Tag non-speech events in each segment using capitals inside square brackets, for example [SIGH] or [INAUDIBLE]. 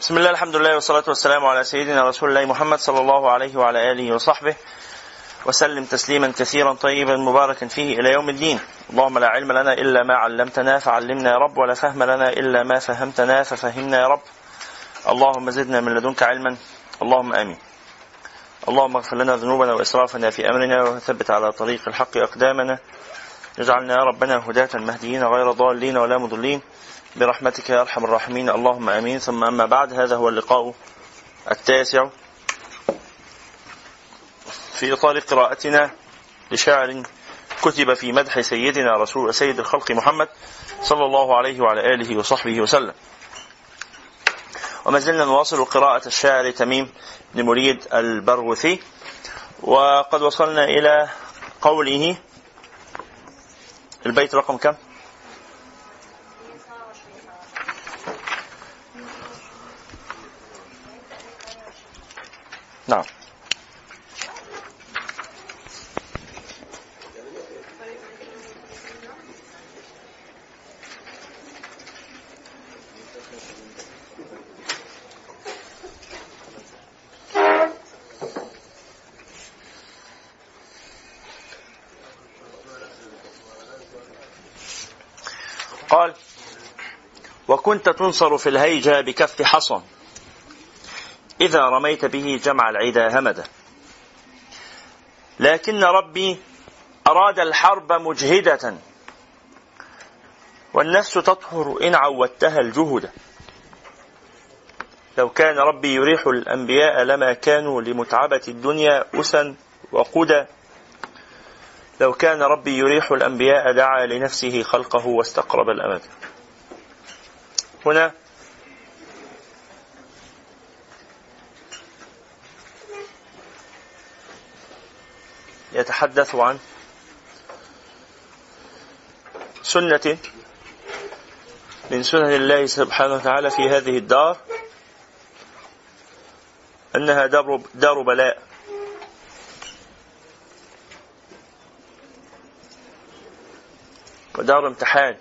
بسم الله الحمد لله والصلاة والسلام على سيدنا رسول الله محمد صلى الله عليه وعلى آله وصحبه وسلم تسليما كثيرا طيبا مباركا فيه إلى يوم الدين اللهم لا علم لنا إلا ما علمتنا فعلمنا يا رب ولا فهم لنا إلا ما فهمتنا ففهمنا يا رب اللهم زدنا من لدنك علما اللهم آمين اللهم اغفر لنا ذنوبنا وإسرافنا في أمرنا وثبت على طريق الحق أقدامنا اجعلنا يا ربنا هداة مهديين غير ضالين ولا مضلين برحمتك يا أرحم الراحمين اللهم آمين ثم أما بعد هذا هو اللقاء التاسع في إطار قراءتنا لشاعر كتب في مدح سيدنا رسول سيد الخلق محمد صلى الله عليه وعلى آله وصحبه وسلم. وما زلنا نواصل قراءة الشاعر تميم بن مريد البرغوثي وقد وصلنا إلى قوله البيت رقم كم؟ نعم. قال وكنت تنصر في الهيجة بكف حصن. إذا رميت به جمع العدا همدا. لكن ربي أراد الحرب مجهدة. والنفس تطهر إن عودتها الجهد. لو كان ربي يريح الأنبياء لما كانوا لمتعبة الدنيا أسا وقدا. لو كان ربي يريح الأنبياء دعا لنفسه خلقه واستقرب الأمد. هنا يتحدث عن سنة من سنن الله سبحانه وتعالى في هذه الدار أنها دار, دار بلاء. ودار امتحان.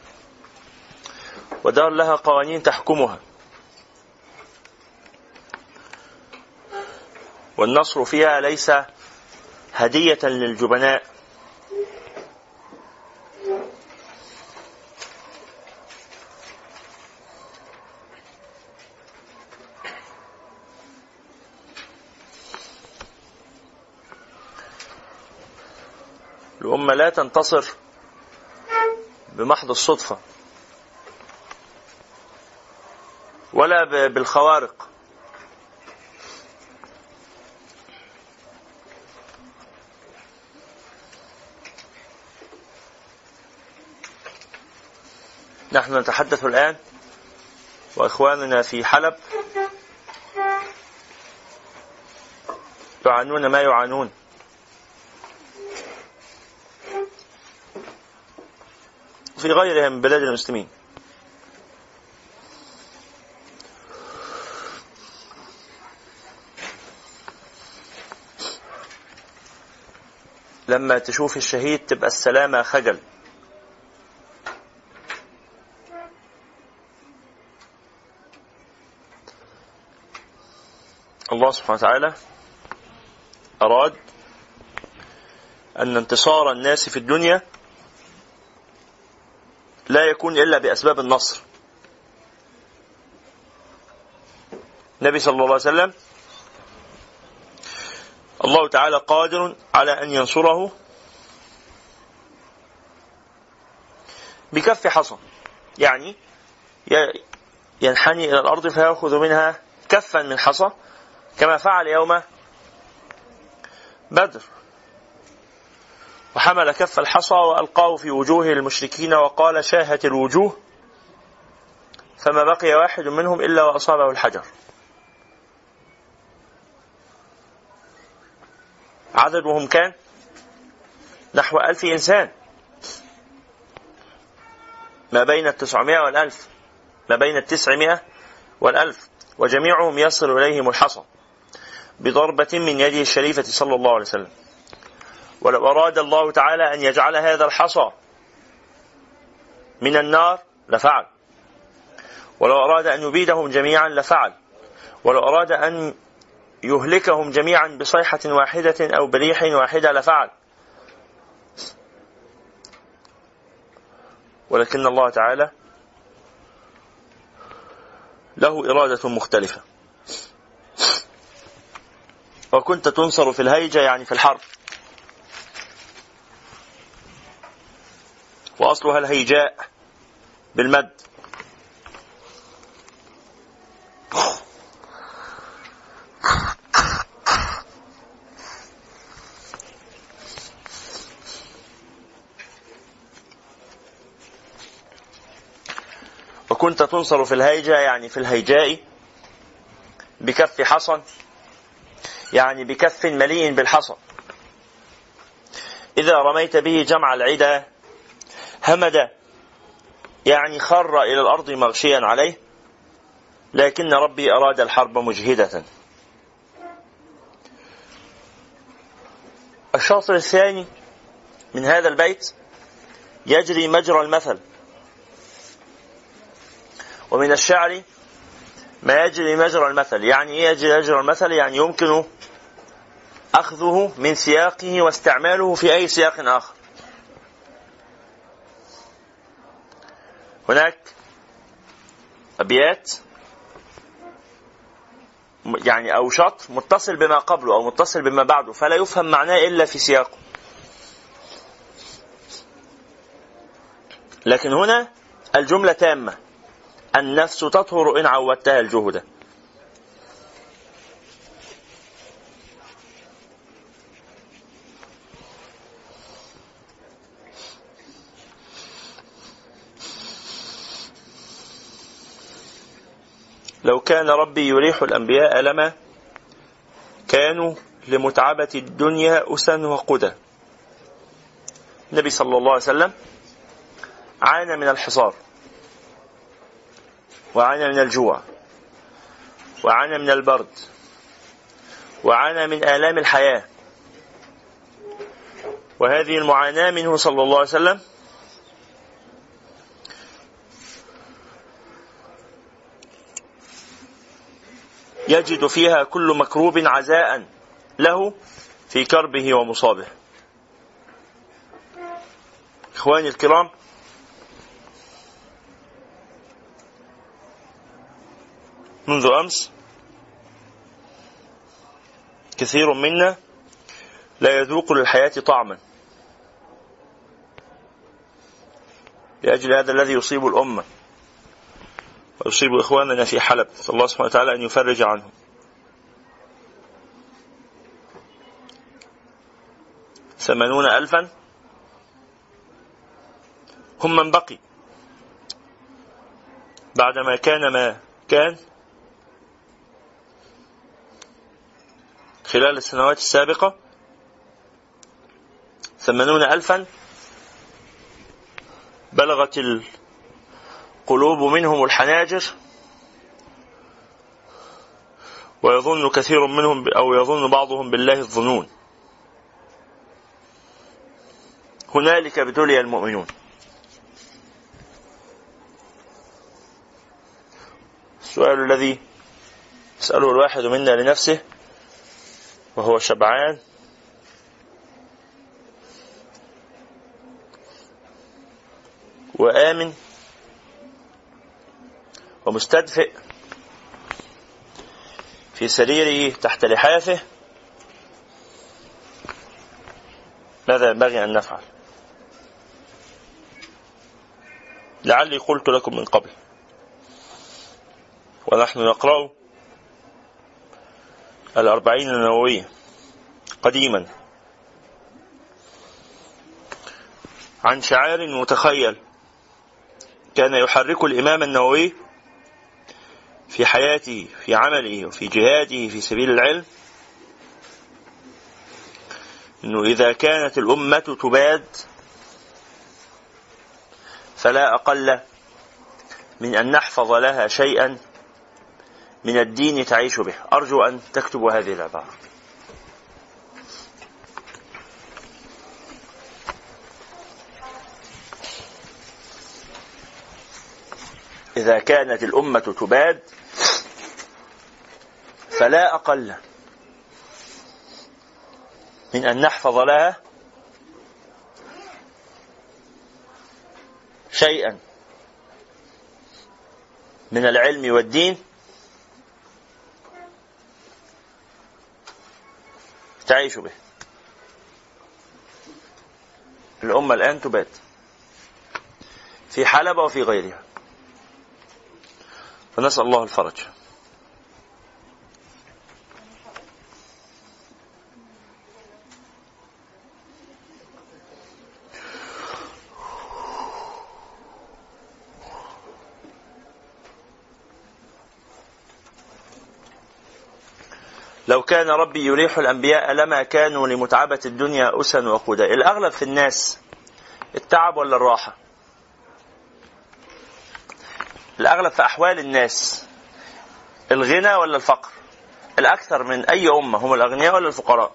ودار لها قوانين تحكمها. والنصر فيها ليس هدية للجبناء. الأمة لا تنتصر بمحض الصدفة ولا بالخوارق. نحن نتحدث الآن وإخواننا في حلب يعانون ما يعانون. في غيرها من بلاد المسلمين. لما تشوف الشهيد تبقى السلامة خجل. الله سبحانه وتعالى أراد أن انتصار الناس في الدنيا لا يكون إلا بأسباب النصر. النبي صلى الله عليه وسلم الله تعالى قادر على أن ينصره بكف حصى يعني ينحني إلى الأرض فيأخذ منها كفا من حصى. كما فعل يوم بدر. وحمل كف الحصى وألقاه في وجوه المشركين وقال شاهت الوجوه فما بقي واحد منهم إلا وأصابه الحجر. عددهم كان نحو ألف إنسان. ما بين التسعمائة والألف ما بين التسعمائة والألف وجميعهم يصل إليهم الحصى. بضربة من يده الشريفة صلى الله عليه وسلم. ولو أراد الله تعالى أن يجعل هذا الحصى من النار لفعل. ولو أراد أن يبيدهم جميعا لفعل. ولو أراد أن يهلكهم جميعا بصيحة واحدة أو بريح واحدة لفعل. ولكن الله تعالى له إرادة مختلفة. وكنت تنصر في الهيجة يعني في الحرب. وأصلها الهيجاء بالمد. وكنت تنصر في الهيجة يعني في الهيجاء بكف حصن. يعني بكف مليء بالحصى. إذا رميت به جمع العدا همد يعني خر إلى الأرض مغشيا عليه لكن ربي أراد الحرب مجهدة. الشاطر الثاني من هذا البيت يجري مجرى المثل. ومن الشعر ما يجري مجرى المثل. يعني إيه يجري مجرى المثل؟ يعني يمكن أخذه من سياقه واستعماله في أي سياق آخر. هناك أبيات يعني أو شط متصل بما قبله أو متصل بما بعده فلا يفهم معناه إلا في سياقه. لكن هنا الجملة تامة. النفس تطهر إن عودتها الجهد. لو كان ربي يريح الأنبياء لما كانوا لمتعبة الدنيا أسا وقدى النبي صلى الله عليه وسلم عانى من الحصار. وعانى من الجوع وعانى من البرد وعانى من آلام الحياة. وهذه المعاناة منه صلى الله عليه وسلم. يجد فيها كل مكروب عزاء له في كربه ومصابه. إخواني الكرام منذ أمس كثير منا لا يذوق للحياة طعما. لأجل هذا الذي يصيب الأمة ويصيب إخواننا في حلب صلى الله سبحانه وتعالى أن يفرج عنهم. ثمانون ألفا هم من بقي. بعدما كان ما كان خلال السنوات السابقة ثمانون ألفا بلغت القلوب منهم الحناجر ويظن كثير منهم أو يظن بعضهم بالله الظنون. هنالك ابتلي المؤمنون. السؤال الذي يسأله الواحد منا لنفسه وهو شبعان. وآمن. ومستدفئ. في سريره تحت لحافه. ماذا ينبغي أن نفعل؟ لعلي قلت لكم من قبل. ونحن نقرأ الأربعين النووية قديما. عن شعار متخيل كان يحرك الإمام النووي في حياته في عمله وفي جهاده في سبيل العلم إنه إذا كانت الأمة تباد فلا أقل من أن نحفظ لها شيئا من الدين تعيش به. أرجو أن تكتبوا هذه العبارة. إذا كانت الأمة تباد فلا أقل من أن نحفظ لها شيئا من العلم والدين تعيش به. الأمة الآن تبات. في حلبة وفي غيرها. فنسأل الله الفرج. لو كان ربي يريح الأنبياء لما كانوا لمتعبة الدنيا أسا وقودا. الأغلب في الناس التعب ولا الراحة؟ الأغلب في أحوال الناس الغنى ولا الفقر؟ الأكثر من أي أمة هم الأغنياء ولا الفقراء؟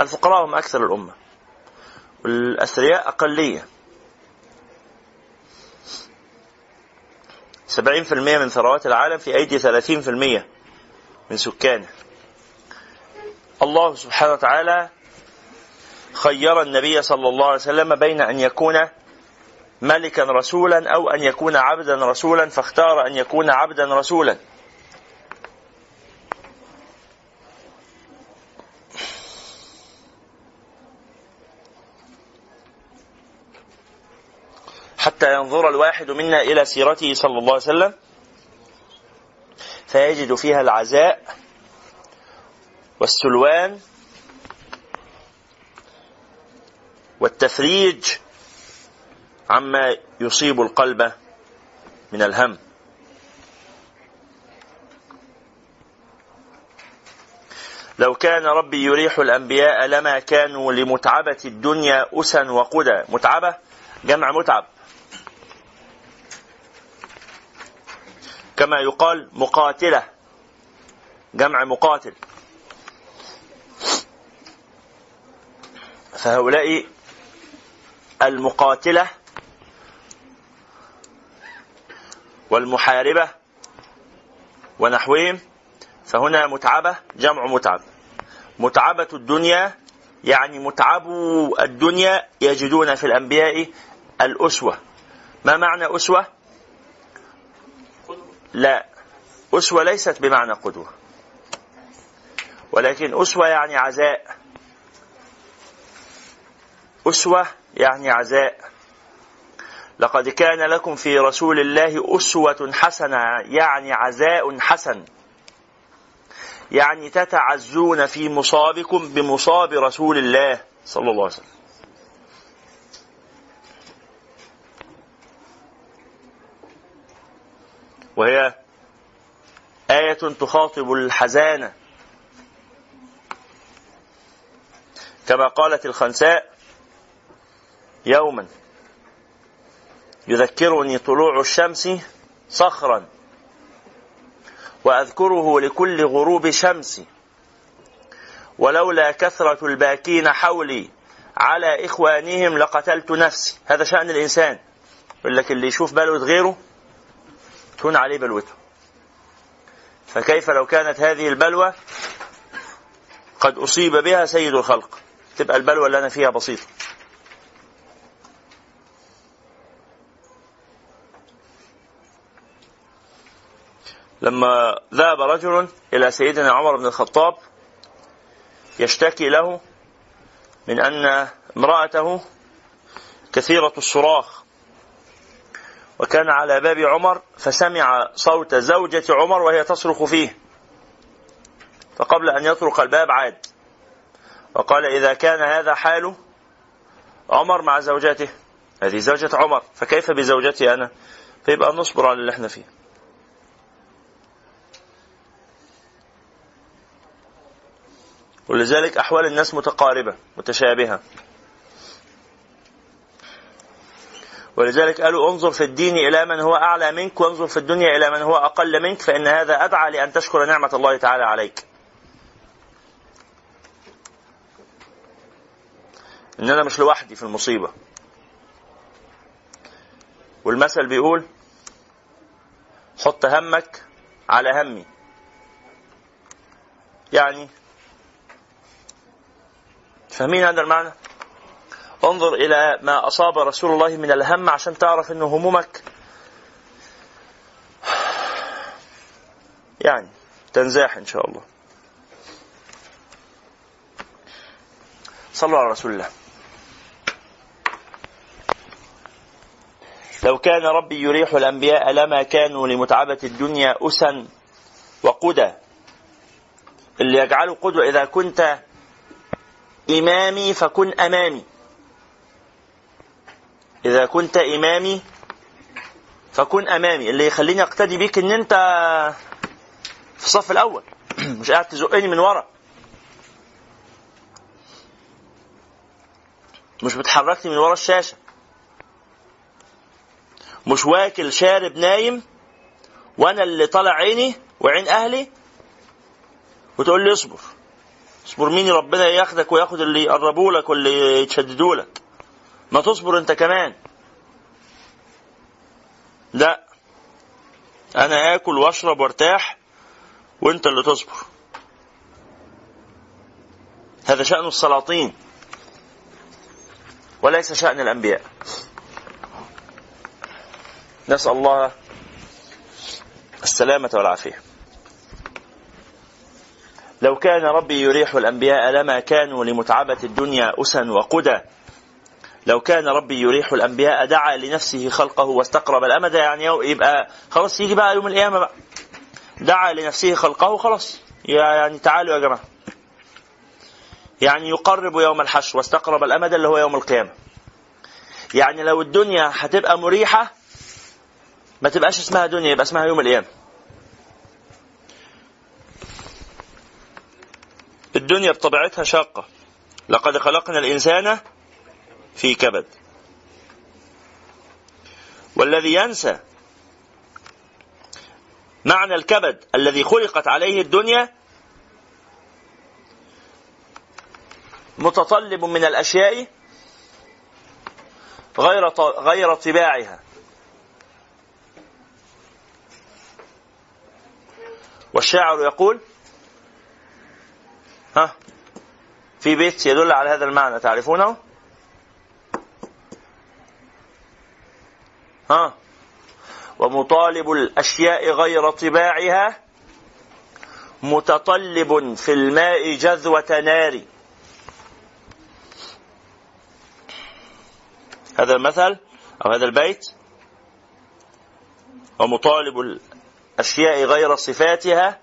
الفقراء هم أكثر الأمة. والأثرياء أقلية. سبعين في المية من ثروات العالم في أيدي ثلاثين في المية من سكانه. الله سبحانه وتعالى خير النبي صلى الله عليه وسلم بين أن يكون ملكا رسولا أو أن يكون عبدا رسولا فاختار أن يكون عبدا رسولا. حتى ينظر الواحد منا إلى سيرته صلى الله عليه وسلم فيجد فيها العزاء والسلوان والتفريج عما يصيب القلب من الهم. لو كان ربي يريح الأنبياء لما كانوا لمتعبة الدنيا أسا وقدى متعبة؟ جمع متعب. كما يقال مقاتلة جمع مقاتل. فهؤلاء المقاتلة والمحاربة ونحوهم فهنا متعبة جمع متعب. متعبة الدنيا يعني متعبو الدنيا يجدون في الأنبياء الأسوة. ما معنى أسوة؟ لا أسوة ليست بمعنى قدوة. ولكن أسوة يعني عزاء. أسوة يعني عزاء. لقد كان لكم في رسول الله أسوة حسنة يعني عزاء حسن. يعني تتعزون في مصابكم بمصاب رسول الله صلى الله عليه وسلم. وهي آية تخاطب الحزانة كما قالت الخنساء يوما يذكرني طلوع الشمس صخرا وأذكره لكل غروب شمس. ولولا كثرة الباكين حولي على إخوانهم لقتلت نفسي. هذا شأن الإنسان. يقول لك اللي يشوف بلوه غيره تهون عليه بلوته فكيف لو كانت هذه البلوى قد أصيب بها سيد الخلق؟ تبقى البلوى اللي أنا فيها بسيطة. لما ذهب رجل إلى سيدنا عمر بن الخطاب يشتكي له من أن امرأته كثيرة الصراخ. وكان على باب عمر فسمع صوت زوجة عمر وهي تصرخ فيه. فقبل أن يطرق الباب عاد. وقال إذا كان هذا حال عمر مع زوجته. هذه زوجة عمر فكيف بزوجتي أنا؟ فيبقى نصبر على اللي إحنا فيه. ولذلك أحوال الناس متقاربة متشابهة. ولذلك قالوا انظر في الدين إلى من هو أعلى منك وانظر في الدنيا إلى من هو أقل منك فإن هذا أدعى لأن تشكر نعمة الله تعالى عليك. إن أنا مش لوحدي في المصيبة. والمثل بيقول حط همك على همي. يعني فاهمين هذا المعنى؟ انظر إلى ما أصاب رسول الله من الهم عشان تعرف أن همومك يعني تنزاح إن شاء الله. صلوا على رسول الله. لو كان ربي يريح الأنبياء لما كانوا لمتعبة الدنيا أسا وقدى اللي يجعله قدوة إذا كنت إمامي فكن أمامي. إذا كنت إمامي فكن أمامي. اللي يخليني أقتدي بيك إن أنت في الصف الأول. [CLEARS THROAT] مش قاعد تزقني من ورا. مش بتحركني من ورا الشاشة. مش واكل شارب نايم وأنا اللي طالع عيني وعين أهلي. وتقول لي اصبر. اصبر مين ربنا ياخدك وياخد اللي يقربوا لك واللي يتشددوا لك ما تصبر انت كمان. لا. أنا اكل واشرب وارتاح وانت اللي تصبر. هذا شأن السلاطين. وليس شأن الأنبياء. نسأل الله السلامة والعافية. لو كان ربي يريح الأنبياء لما كانوا لمتعبة الدنيا أسا وقدى لو كان ربي يريح الأنبياء دعا لنفسه خلقه واستقرب الأمد يعني يبقى خلاص يجي بقى يوم القيامة بقى. دعا لنفسه خلقه خلاص. يعني تعالوا يا جماعة. يعني يقرب يوم الحشر واستقرب الأمد اللي هو يوم القيامة. يعني لو الدنيا هتبقى مريحة ما تبقاش اسمها دنيا يبقى اسمها يوم القيامة. الدنيا بطبيعتها شاقة. لقد خلقنا الإنسان في كبد. والذي ينسى معنى الكبد الذي خلقت عليه الدنيا متطلب من الأشياء غير غير طباعها. والشاعر يقول ها في بيت يدل على هذا المعنى تعرفونه؟ ومطالب الأشياء غير طباعها متطلب في الماء جذوة نار. هذا المثل أو هذا البيت. ومطالب الأشياء غير صفاتها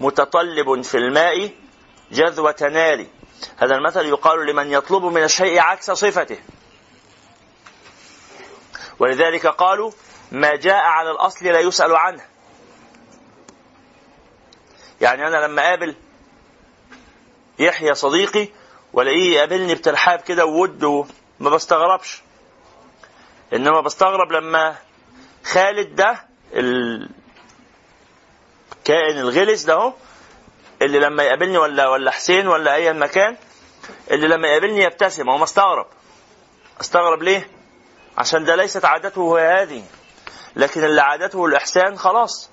متطلب في الماء جذوة نار. هذا المثل يقال لمن يطلب من الشيء عكس صفته. ولذلك قالوا ما جاء على الأصل لا يسأل عنه. يعني أنا لما قابل يحيى صديقي ولاقيه يقابلني بترحاب كده وود ما بستغربش. إنما بستغرب لما خالد ده الكائن الغلس ده اللي لما يقابلني ولا ولا حسين ولا اي مكان اللي لما يقابلني يبتسم هو مستغرب استغرب ليه؟ عشان ده ليست عادته هو هذه. لكن اللي عادته الإحسان خلاص.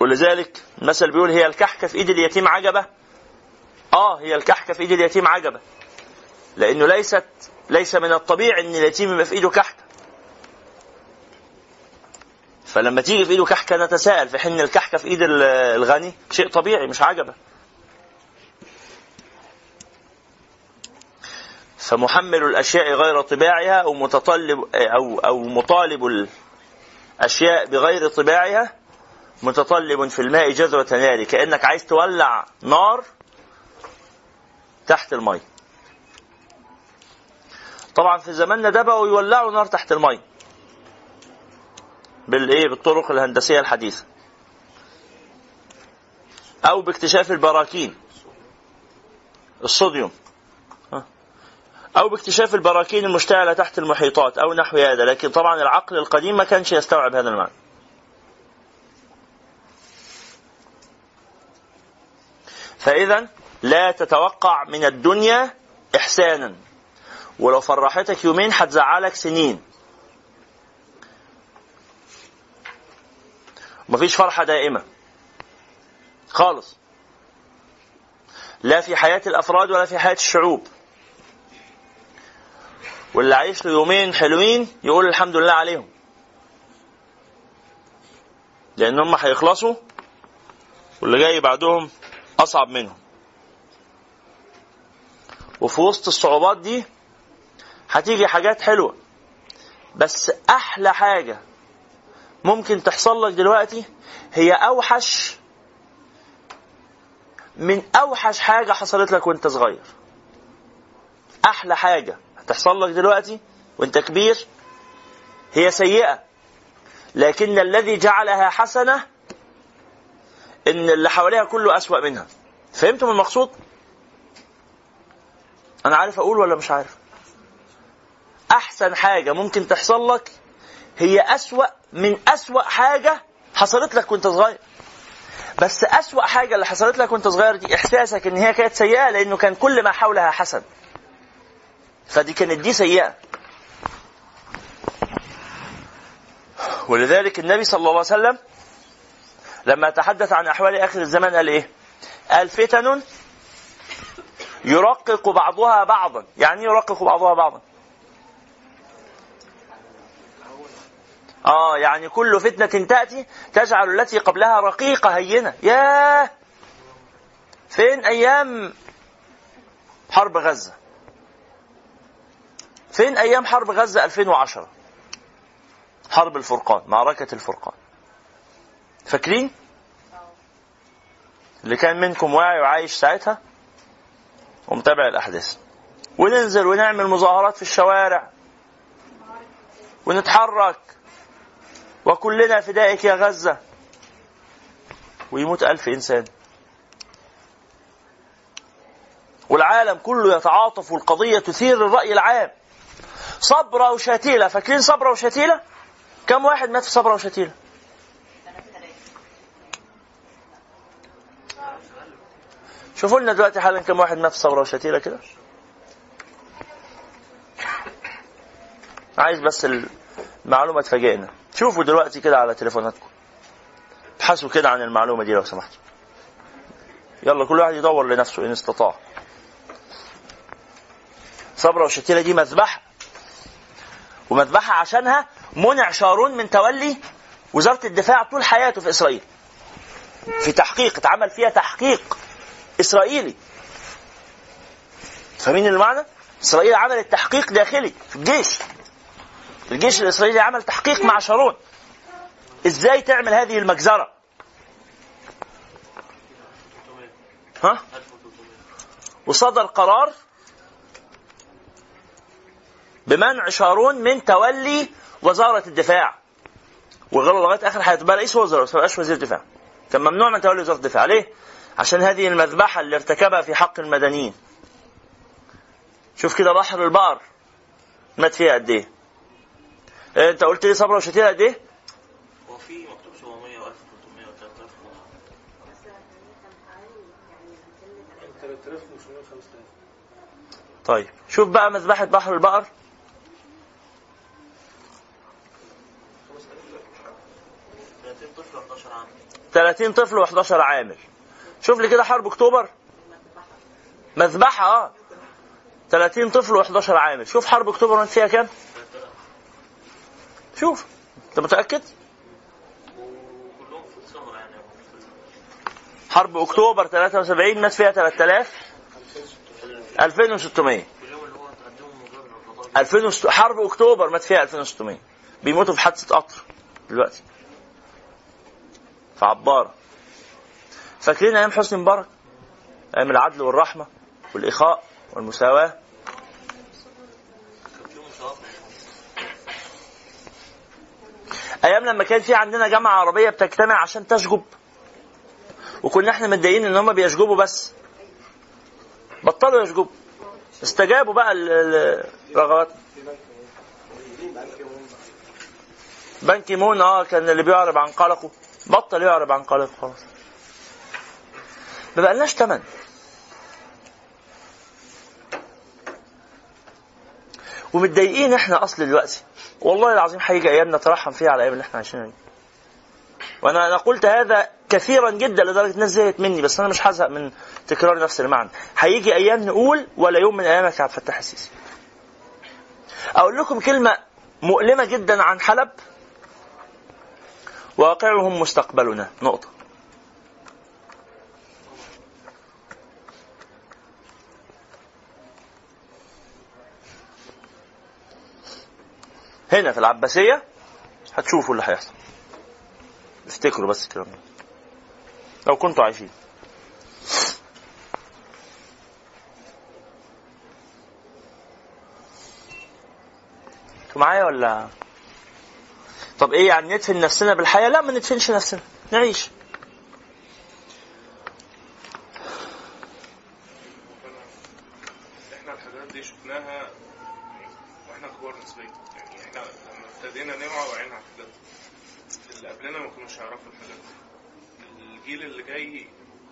ولذلك المثل بيقول هي الكحكة في إيد اليتيم عجبة؟ آه هي الكحكة في إيد اليتيم عجبة. لأنه ليست ليس من الطبيعي إن اليتيم يبقى في إيده كحكة فلما تيجي في إيده كحكة نتساءل في حين الكحكة في إيد الغني شيء طبيعي مش عجبة. فمحمل الأشياء غير طباعها أو متطلب أو أو مطالب الأشياء بغير طباعها متطلب في الماء جذوة نار كأنك عايز تولع نار تحت المي. طبعا في زماننا ده بقوا يولعوا نار تحت المي. بالإيه؟ بالطرق الهندسية الحديثة. أو باكتشاف البراكين. الصوديوم. أو باكتشاف البراكين المشتعلة تحت المحيطات أو نحو هذا لكن طبعا العقل القديم ما كانش يستوعب هذا المعنى. فإذا لا تتوقع من الدنيا إحسانا. ولو فرحتك يومين هتزعلك سنين. مفيش فرحة دائمة. خالص. لا في حياة الأفراد ولا في حياة الشعوب. واللي عايش له يومين حلوين يقول الحمد لله عليهم. لأن هم هيخلصوا واللي جاي بعدهم أصعب منهم. وفي وسط الصعوبات دي هتيجي حاجات حلوة. بس أحلى حاجة ممكن تحصل لك دلوقتي هي أوحش من أوحش حاجة حصلت لك وأنت صغير. أحلى حاجة هتحصل لك دلوقتي وأنت كبير هي سيئة لكن الذي جعلها حسنة إن اللي حواليها كله أسوأ منها فهمتم المقصود؟ أنا عارف أقول ولا مش عارف؟ أحسن حاجة ممكن تحصل لك هي أسوأ من أسوأ حاجة حصلت لك وأنت صغير بس أسوأ حاجة اللي حصلت لك وأنت صغير دي إحساسك إن هي كانت سيئة لأنه كان كل ما حولها حسن فدي كانت دي سيئة. ولذلك النبي صلى الله عليه وسلم لما تحدث عن أحوال آخر الزمان قال إيه؟ قال فتن يرقق بعضها بعضا. يعني يرقق بعضها بعضا؟ آه يعني كل فتنة تأتي تجعل التي قبلها رقيقة هينة. ياه! فين أيام حرب غزة؟ فين أيام حرب غزة 2010 حرب الفرقان معركة الفرقان. فاكرين؟ اللي كان منكم واعي وعايش ساعتها؟ ومتابع الأحداث. وننزل ونعمل مظاهرات في الشوارع. ونتحرك. وكلنا فدائك يا غزة. ويموت ألف إنسان. والعالم كله يتعاطف والقضية تثير الرأي العام. صبرة وشتيلة. فاكرين صبرة وشتيلة؟ كم واحد مات في صبرة وشتيلة؟ شوفوا لنا دلوقتي حالا كم واحد مات في صبرة وشتيلة كده. عايز بس المعلومة تفاجئنا. شوفوا دلوقتي كده على تليفوناتكم. ابحثوا كده عن المعلومة دي لو سمحتوا. يلا كل واحد يدور لنفسه إن استطاع. صبرة وشتيلة دي مذبحة. ومذبحة عشانها منع شارون من تولي وزارة الدفاع طول حياته في إسرائيل. في تحقيق اتعمل فيها تحقيق إسرائيلي. فاهمين المعنى؟ إسرائيل عملت تحقيق داخلي في الجيش. الجيش الإسرائيلي عمل تحقيق مع شارون. إزاي تعمل هذه المجزرة؟ ها؟ وصدر قرار بمنع شارون من تولي وزارة الدفاع. وغلو لغاية آخر حياته بقى رئيس وزراء ما بقاش وزير دفاع. كان ممنوع من تولي وزارة الدفاع. ليه؟ عشان هذه المذبحة اللي ارتكبها في حق المدنيين. شوف كده بحر البقر مات فيها قد إيه؟ إيه، أنت قلت لي صبرا وشتيلة قد إيه؟ هو في مكتوب 700 و 1300 و 3000 طيب شوف بقى مذبحة بحر البقر 30 طفل و 11 عام 30 طفل و11 عامل. شوف لي كده حرب أكتوبر. مذبحة آه. 30 طفل و11 عامل. شوف حرب أكتوبر فيها كام؟ شوف. أنت يعني حرب أكتوبر 73 مات فيها 3000 2600 كلهم اللي هو تقدمهم من غير الفضاء 2600 حرب أكتوبر مات فيها 2600 بيموتوا في حادثة قطر دلوقتي. في عباره فاكرين أيام حسني مبارك؟ أيام العدل كان فيهم مشاهدة أيام لما كان في عندنا جامعة عربية بتجتمع عشان تشجب. وكنا إحنا متضايقين إن هم بيشجبوا بس. بطلوا يشجبوا. استجابوا بقى الرغبات بنك مون آه كان اللي بيعرب عن قلقه. بطل يعرب عن قلقه خلاص. ما بقالناش تمن. ومتضايقين إحنا اصل دلوقتي. والله العظيم هيجي أيام نترحم فيها على الأيام اللي إحنا عايشينها دي. وأنا أنا قلت هذا كثيرا جدا لدرجة الناس زهقت مني بس أنا مش هزهق من تكرار نفس المعنى. هيجي أيام نقول ولا يوم من ايامك يا عبد الفتاح السيسي. أقول لكم كلمة مؤلمة جدا عن حلب. واقعهم مستقبلنا. نقطة. هنا في العباسية هتشوفوا اللي هيحصل. افتكروا بس الكلام ده. لو كنتوا عايشين. أنتوا معايا ولا؟ طب إيه يعني ندفن نفسنا بالحياة؟ لا ما ندفنش نفسنا نعيش إحنا الحاجات دي شفناها وإحنا كبار نسبيا يعني إحنا لما ابتدينا نوعى وعينا على الحاجات دي اللي قبلنا ما كانوش يعرفوا الحاجات دي الجيل اللي جاي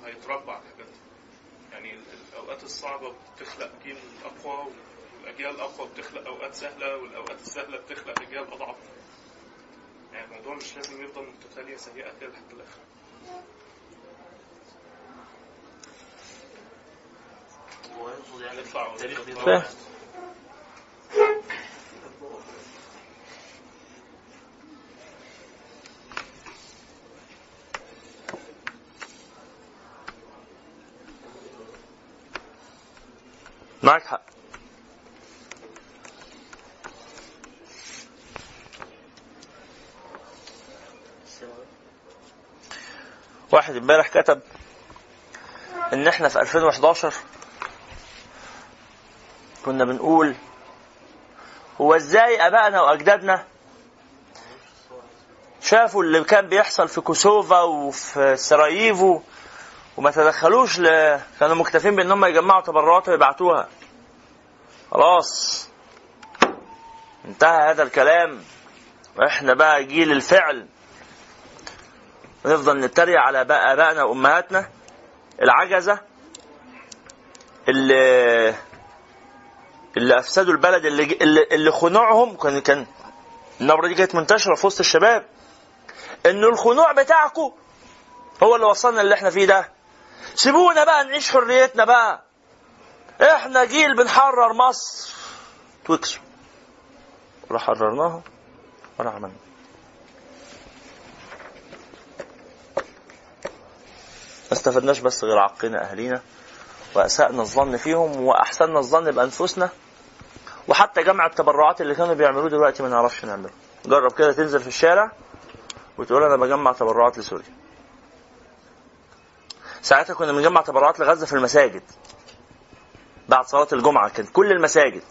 هيتربى على الحاجات دي يعني ال- الاوقات الصعبه بتخلق جيل اقوى والاجيال الاقوى بتخلق اوقات سهله والاوقات السهله بتخلق اجيال اضعف يعني الموضوع مش لازم يفضل التاريخ ونطلع. فاهم. بيتغير معاك حق واحد امبارح كتب إن إحنا في 2011 كنا بنقول هو إزاي أبائنا وأجدادنا شافوا اللي كان بيحصل في كوسوفا وفي سراييفو وما تدخلوش ل... كانوا مكتفين بإن هم يجمعوا تبرعات ويبعتوها. خلاص. انتهى هذا الكلام. وإحنا بقى جيل الفعل. ونفضل نتريق على بقى آبائنا وأمهاتنا. العجزة اللي اللي أفسدوا البلد اللي اللي, اللي خنوعهم كان كان النبرة دي كانت منتشرة في وسط الشباب. انه الخنوع بتاعكم هو اللي وصلنا اللي إحنا فيه ده. سيبونا بقى نعيش حريتنا بقى. إحنا جيل بنحرر مصر. توكسوا ولا حررناها ولا عملنا. ما استفدناش بس غير عقنا اهالينا واساءنا الظن فيهم وأحسننا الظن بأنفسنا. وحتى جمع التبرعات اللي كانوا بيعملوه دلوقتي ما نعرفش نعمله. جرب كده تنزل في الشارع وتقول أنا بجمع تبرعات لسوريا. ساعتها كنا بنجمع تبرعات لغزة في المساجد. بعد صلاة الجمعة كانت كل المساجد.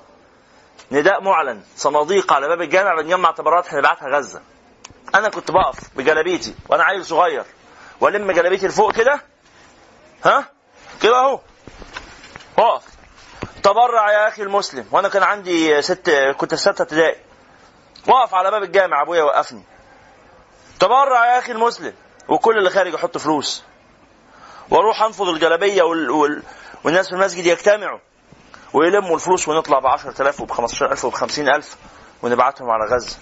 نداء معلن صناديق على باب الجامع بنجمع تبرعات هنبعتها غزة. أنا كنت بقف بجلابيتي وأنا عيل صغير. والم جلابيتي لفوق كده؟ ها؟ كده اهو. اقف تبرع يا أخي المسلم. وأنا كان عندي ست كنت في ستة ابتدائي. واقف على باب الجامع أبويا وقفني. تبرع يا أخي المسلم. وكل اللي خارج يحط فلوس. وأروح أنفض الجلابية وال... وال... والناس في المسجد يجتمعوا. ويلموا الفلوس ونطلع ب 10000 وب 15000 وب 50000 ونبعتهم على غزة.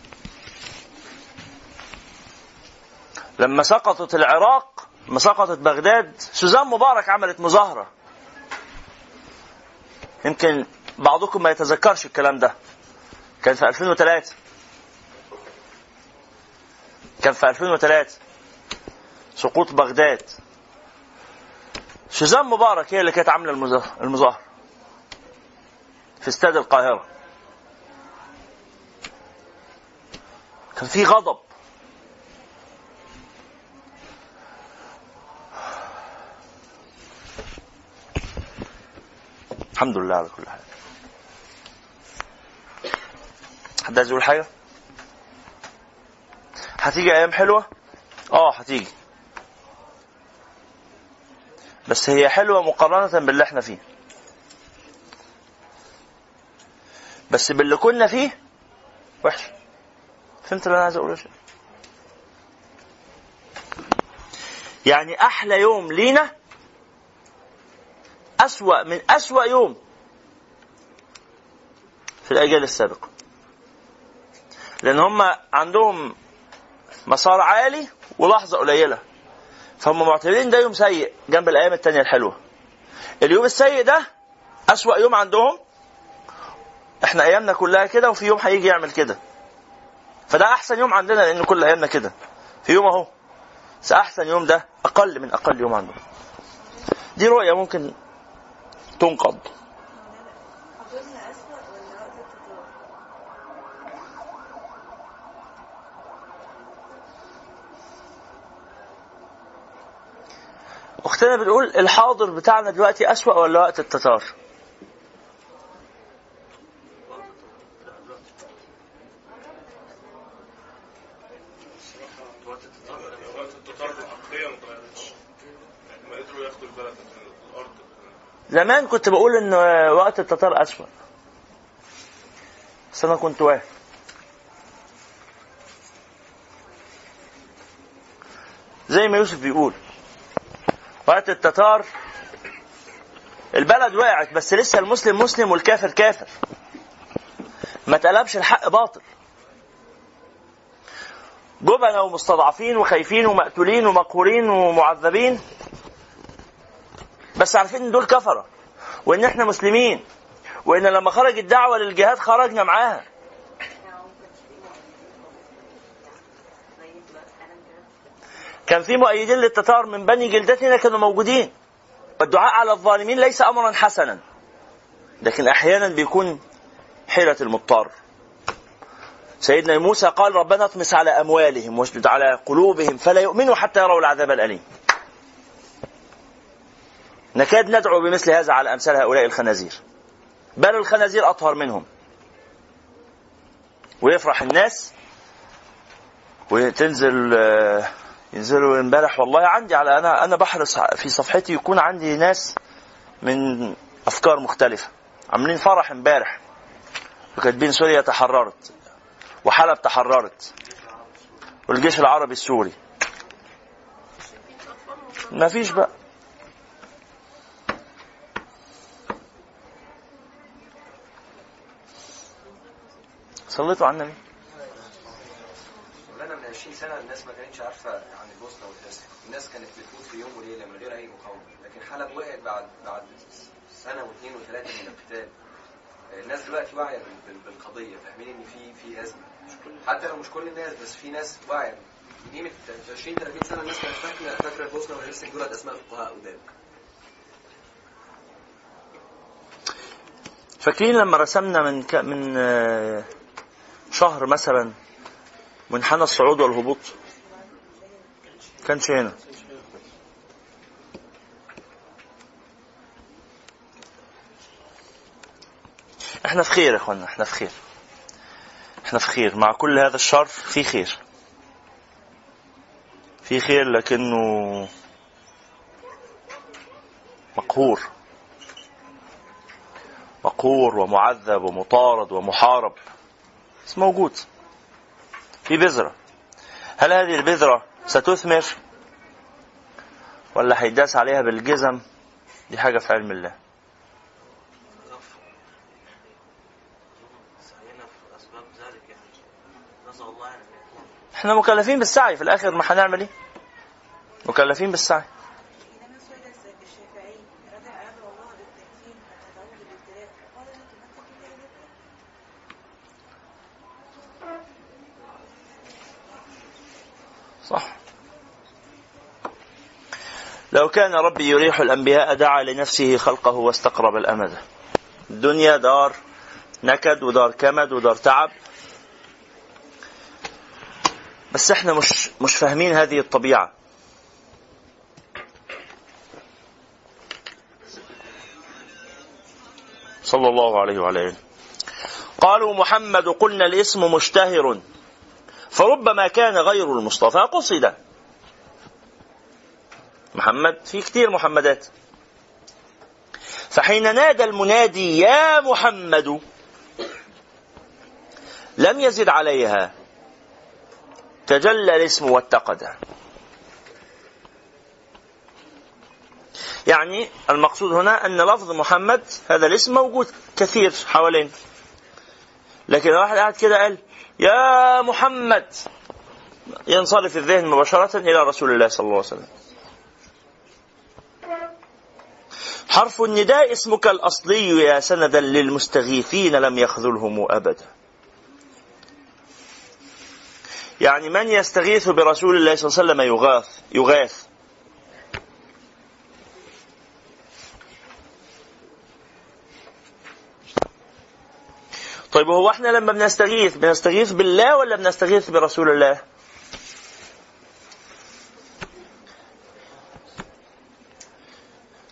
لما سقطت العراق لما سقطت بغداد سوزان مبارك عملت مظاهرة. يمكن بعضكم ما يتذكرش الكلام ده. كان في 2003 كان في 2003 سقوط بغداد. سوزان مبارك هي اللي كانت عاملة المظاهرة. في استاد القاهرة. كان في غضب. الحمد لله على كل حال. حد عايز يقول حاجة؟ هتيجي أيام حلوة؟ آه هتيجي. بس هي حلوة مقارنة باللي إحنا فيه. بس باللي كنا فيه وحش. فهمت اللي أنا عايز أقوله؟ يعني أحلى يوم لينا أسوأ من أسوأ يوم في الأجيال السابقة. لأن هم عندهم مسار عالي ولحظة قليلة. فهم معتبرين ده يوم سيء جنب الأيام التانية الحلوة. اليوم السيء ده أسوأ يوم عندهم. إحنا أيامنا كلها كده وفي يوم هيجي يعمل كده. فده أحسن يوم عندنا لأن كل أيامنا كده. في يوم أهو. أحسن يوم ده أقل من أقل يوم عندهم. دي رؤية ممكن تنقض؟ أختنا بتقول الحاضر بتاعنا دلوقتي أسوأ ولا وقت التتار وقت التطار وقت التتار العقلية ما اتغيرتش يعني ما قدروا ياخدوا البلد من الأرض زمان كنت بقول ان وقت التتار اسوا بس أنا كنت واهم زي ما يوسف بيقول وقت التتار البلد وقعت بس لسه المسلم مسلم والكافر كافر. ما تقلبش الحق باطل. جبنة ومستضعفين وخايفين ومقتولين ومقهورين ومعذبين. بس عارفين إن دول كفرة وإن إحنا مسلمين وإن لما خرج الدعوة للجهاد خرجنا معاها. كان في مؤيدين للتتار من بني جلدتنا كانوا موجودين. والدعاء على الظالمين ليس امرا حسنا لكن أحيانا بيكون حيلة المضطر. سيدنا موسى قال ربنا اطمس على أموالهم واشدد على قلوبهم فلا يؤمنوا حتى يروا العذاب الأليم. نكاد ندعو بمثل هذا على أمثال هؤلاء الخنازير. بل الخنازير أطهر منهم. ويفرح الناس وتنزل آه، ينزلوا امبارح والله عندي على أنا أنا بحرص في صفحتي يكون عندي ناس من أفكار مختلفة. عاملين فرح امبارح. وكاتبين سوريا تحررت وحلب تحررت والجيش العربي السوري. ما فيش بقى. صليتوا على النبي. مولانا من 20 سنة الناس ما كانتش عارفة عن البوسنه والهرسك الناس كانت بتموت في يوم وليلة من غير أي مقاومة. لكن حلب وقعت بعد بعد سنة واثنين وثلاثه من القتال. الناس دلوقتي واعية بال- بال- بالقضية. فاهمين إن في في أزمة. حتى لو مش كل الناس بس في ناس واعية. من قيمه 20 30 سنة الناس كانت فاكره فاكرة البوسنه والهرسك دولت أسماء فقهاء قدام. فاكرين لما رسمنا من ك... من آه، شهر مثلا منحنى الصعود والهبوط. كانش هنا. إحنا في خير يا اخوانا إحنا في خير. إحنا في خير. مع كل هذا الشر في خير. في خير لكنه مقهور. مقهور ومعذب ومطارد ومحارب. بس موجود في بذرة. هل هذه البذرة ستثمر؟ ولا هيداس عليها بالجزم؟ دي حاجة في علم الله. إحنا مكلفين بالسعي في الآخر ما هنعمل إيه؟ مكلفين بالسعي إنما سئل الشافعي رجع أمر الله بالتكفير فتدعوه بالابتلاء فقال لا تمثل في ذلك صح لو كان ربي يريح الأنبياء دعا لنفسه خلقه واستقرب الأمد. الدنيا دار نكد ودار كمد ودار تعب. بس إحنا مش مش فاهمين هذه الطبيعة. صلى الله عليه وعلى آله. قالوا محمد قلنا الاسم مشتهر فربما كان غير المصطفى قصد محمد في كتير محمدات. فحين نادى المنادي يا محمد لم يزد عليها. تجلى الاسم واتقد. يعني المقصود هنا أن لفظ محمد هذا الاسم موجود كثير حوالين. لكن واحد قاعد كده قال يا محمد ينصرف الذهن مباشرة إلى رسول الله صلى الله عليه وسلم. حرف النداء اسمك الأصلي يا سندا للمستغيثين لم يخذلهم أبدا. يعني من يستغيث برسول الله صلى الله عليه وسلم يغاث يغاث. طيب هو إحنا لما بنستغيث بنستغيث بالله ولا بنستغيث برسول الله؟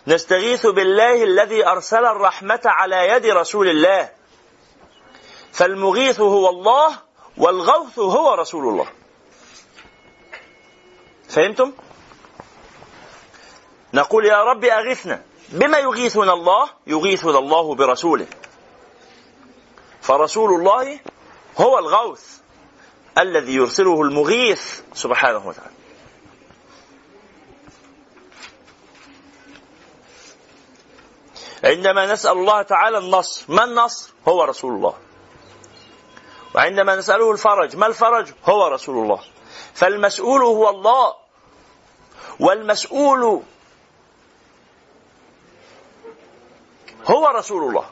نستغيث بالله الذي أرسل الرحمة على يد رسول الله. فالمغيث هو الله والغوث هو رسول الله. فهمتم؟ نقول يا رب أغثنا. بما يغيثنا الله؟ يغيثنا الله برسوله. فرسول الله هو الغوث الذي يرسله المغيث سبحانه وتعالى. عندما نسأل الله تعالى النصر ما النصر؟ هو رسول الله. وعندما نسأله الفرج ما الفرج؟ هو رسول الله. فالمسؤول هو الله. والمسؤول هو رسول الله.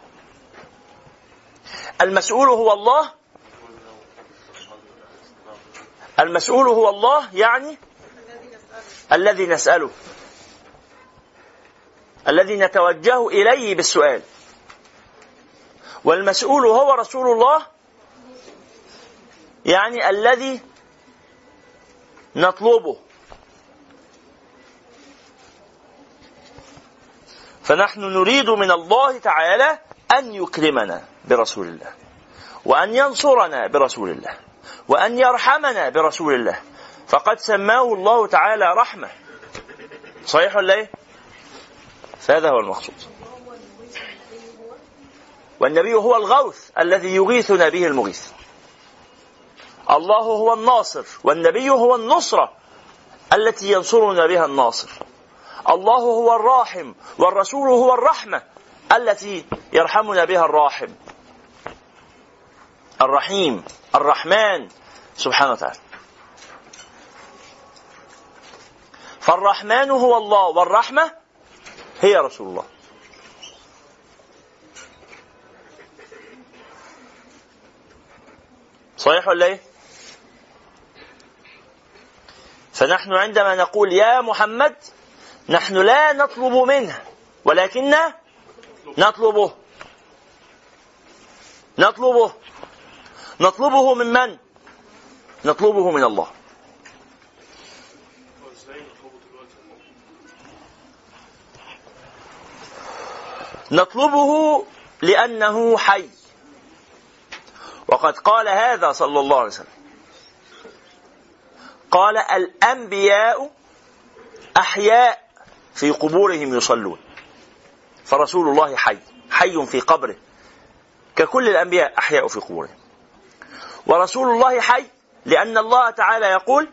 المسؤول هو الله. المسؤول هو الله يعني الذي نسأله. الذي نتوجه إليه بالسؤال. والمسؤول هو رسول الله يعني الذي نطلبه. فنحن نريد من الله تعالى أن يكرمنا برسول الله وأن ينصرنا برسول الله وأن يرحمنا برسول الله. فقد سماه الله تعالى رحمة. صحيح ولا إيه؟ فهذا هو المقصود. والنبي هو الغوث الذي يغيثنا به المغيث. الله هو الناصر والنبي هو النصرة التي ينصرنا بها الناصر. الله هو الراحم والرسول هو الرحمة التي يرحمنا بها الراحم. الرحيم الرحمن سبحانه وتعالى. فالرحمن هو الله والرحمة هي رسول الله صحيح ولا إيه؟ فنحن عندما نقول يا محمد نحن لا نطلب منه ولكن نطلبه نطلبه نطلبه من من؟ نطلبه من الله هو إزاي نطلبه دلوقتي نطلبه لأنه حي. وقد قال هذا صلى الله عليه وسلم. قال الأنبياء أحياء في قبورهم يصلون. فرسول الله حي. حي في قبره. ككل الأنبياء أحياء في قبورهم. ورسول الله حي لأن الله تعالى يقول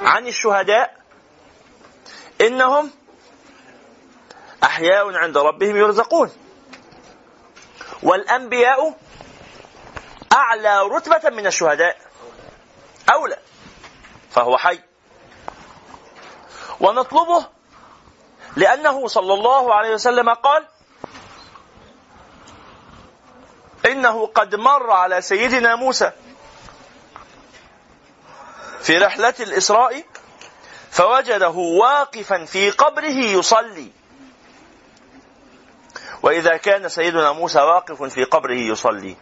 عن الشهداء إنهم أحياء عند ربهم يرزقون. والأنبياء أعلى رتبة من الشهداء. أولى. فهو حي. ونطلبه لأنه صلى الله عليه وسلم قال إنه قد مر على سيدنا موسى في رحلة الإسراء فوجده واقفا في قبره يصلي. وإذا كان سيدنا موسى واقف في قبره يصلي.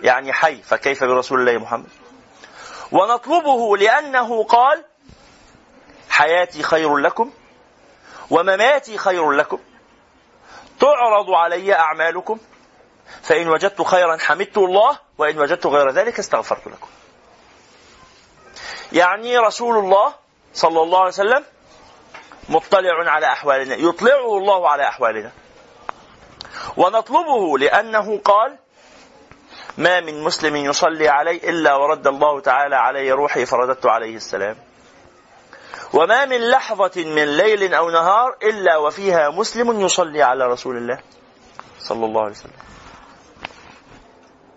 يعني حي فكيف برسول الله محمد؟ ونطلبه لأنه قال حياتي خير لكم ومماتي خير لكم تعرض علي أعمالكم فإن وجدت خيرا حمدت الله وإن وجدت غير ذلك استغفرت لكم. يعني رسول الله صلى الله عليه وسلم مطلع على أحوالنا يطلعه الله على أحوالنا. ونطلبه لأنه قال ما من مسلم يصلي علي إلا ورد الله تعالى علي روحي فرددت عليه السلام. وما من لحظة من ليل أو نهار إلا وفيها مسلم يصلي على رسول الله صلى الله عليه وسلم.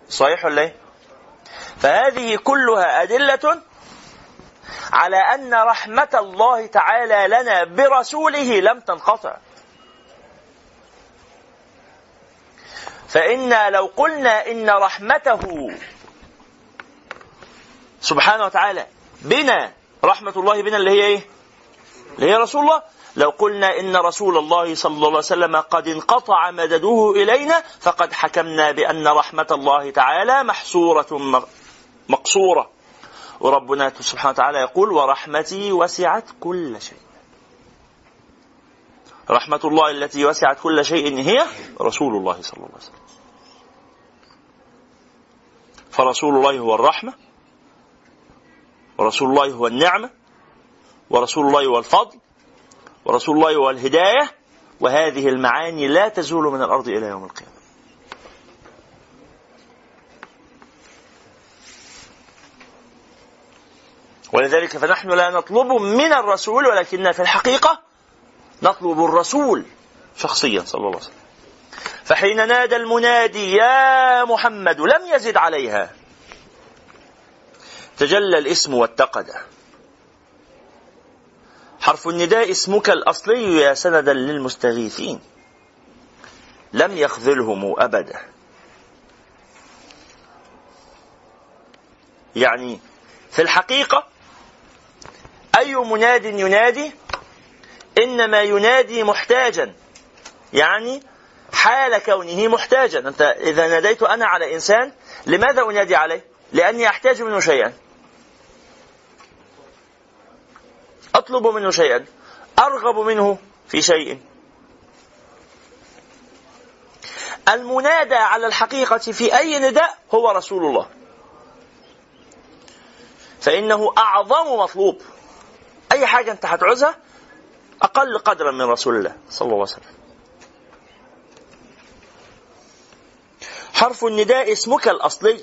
صحيح ولا إيه؟ فهذه كلها أدلة على أن رحمة الله تعالى لنا برسوله لم تنقطع. فإنا لو قلنا إن رحمته سبحانه وتعالى بنا رحمة الله بنا اللي هي إيه؟ اللي هي رسول الله. لو قلنا إن رسول الله صلى الله عليه وسلم قد انقطع مدده إلينا فقد حكمنا بأن رحمة الله تعالى محصورة مقصورة. وربنا سبحانه وتعالى يقول ورحمتي وسعت كل شيء. رحمة الله التي وسعت كل شيء هي رسول الله صلى الله عليه وسلم. فرسول الله هو الرحمة ورسول الله هو النعمة ورسول الله هو الفضل ورسول الله هو الهداية وهذه المعاني لا تزول من الأرض إلى يوم القيامة. ولذلك فنحن لا نطلب من الرسول ولكننا في الحقيقة نطلب الرسول شخصيا صلى الله عليه وسلم. فحين نادى المنادي يا محمد لم يزد عليها. تجلى الاسم واتقد. حرف النداء اسمك الأصلي يا سندا للمستغيثين. لم يخذلهم أبدا يعني في الحقيقة أي مناد ينادي إنما ينادي محتاجا. يعني حال كونه محتاجا. أنت إذا ناديت أنا على إنسان لماذا أنادي عليه؟ لأني أحتاج منه شيئا. أطلب منه شيئا. أرغب منه في شيء. المنادى على الحقيقة في أي نداء هو رسول الله. فإنه أعظم مطلوب. أي حاجة أنت هتعوزها أقل قدرا من رسول الله صلى الله عليه وسلم. حرف النداء اسمك الأصلي.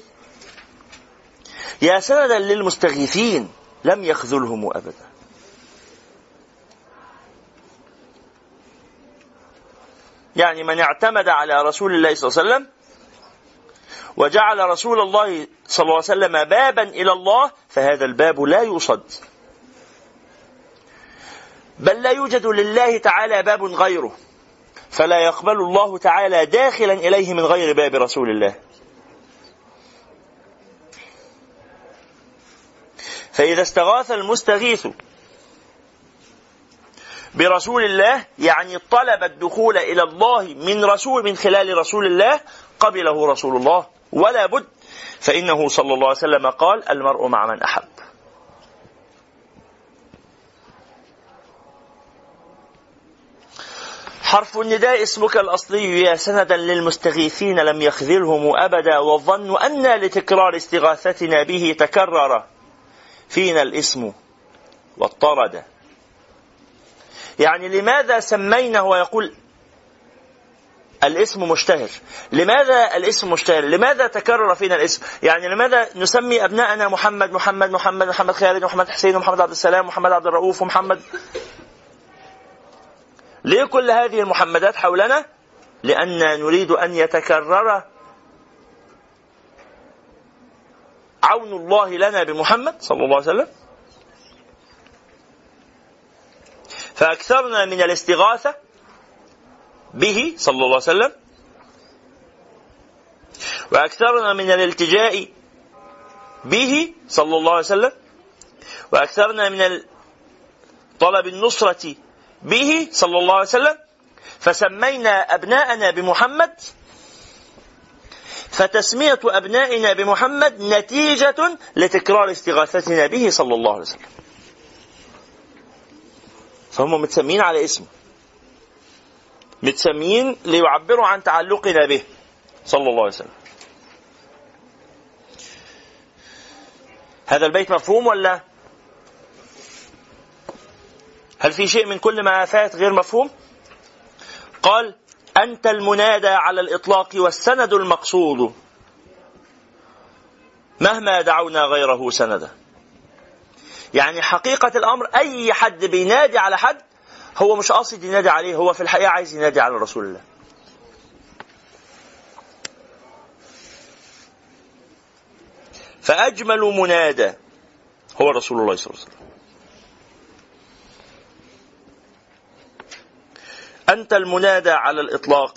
يا سندا للمستغيثين لم يخذلهم أبدا. يعني من اعتمد على رسول الله صلى الله عليه وسلم وجعل رسول الله صلى الله عليه وسلم بابا إلى الله فهذا الباب لا يوصد. بل لا يوجد لله تعالى باب غيره فلا يقبل الله تعالى داخلا إليه من غير باب رسول الله. فإذا استغاث المستغيث برسول الله يعني طلب الدخول إلى الله من رسول من خلال رسول الله قبله رسول الله ولا بد فإنه صلى الله عليه وسلم قال المرء مع من أحب. حرف النداء اسمك الأصلي يا سندا للمستغيثين لم يخذلهم أبدا والظن أن لتكرار استغاثتنا به تكرر. فينا الاسم واضطرد يعني لماذا سمينا هو يقول الاسم مشتهر؟ لماذا الاسم مشتهر؟ لماذا تكرر فينا الاسم؟ يعني لماذا نسمي أبناءنا محمد محمد محمد محمد خالد محمد حسين ومحمد عبد السلام محمد عبد الرؤوف ومحمد ليه كل هذه المحمدات حولنا؟ لأن نريد أن يتكرر عون الله لنا بمحمد صلى الله عليه وسلم. فأكثرنا من الاستغاثة به صلى الله عليه وسلم. وأكثرنا من الالتجاء به صلى الله عليه وسلم. وأكثرنا من طلب النصرة به صلى الله عليه وسلم فسمينا أبناءنا بمحمد فتسمية أبنائنا بمحمد نتيجة لتكرار استغاثتنا به صلى الله عليه وسلم. فهم متسمين على اسمه متسمين ليعبروا عن تعلقنا به صلى الله عليه وسلم. هذا البيت مفهوم ولا؟ هل في شيء من كل ما فات غير مفهوم؟ قال أنت المنادى على الإطلاق والسند المقصود. مهما دعونا غيره سندا. يعني حقيقة الأمر أي حد بينادي على حد هو مش قاصد ينادي عليه هو في الحقيقة عايز ينادي على رسول الله. فأجمل منادى هو رسول الله صلى الله عليه وسلم. أنت المنادى على الإطلاق.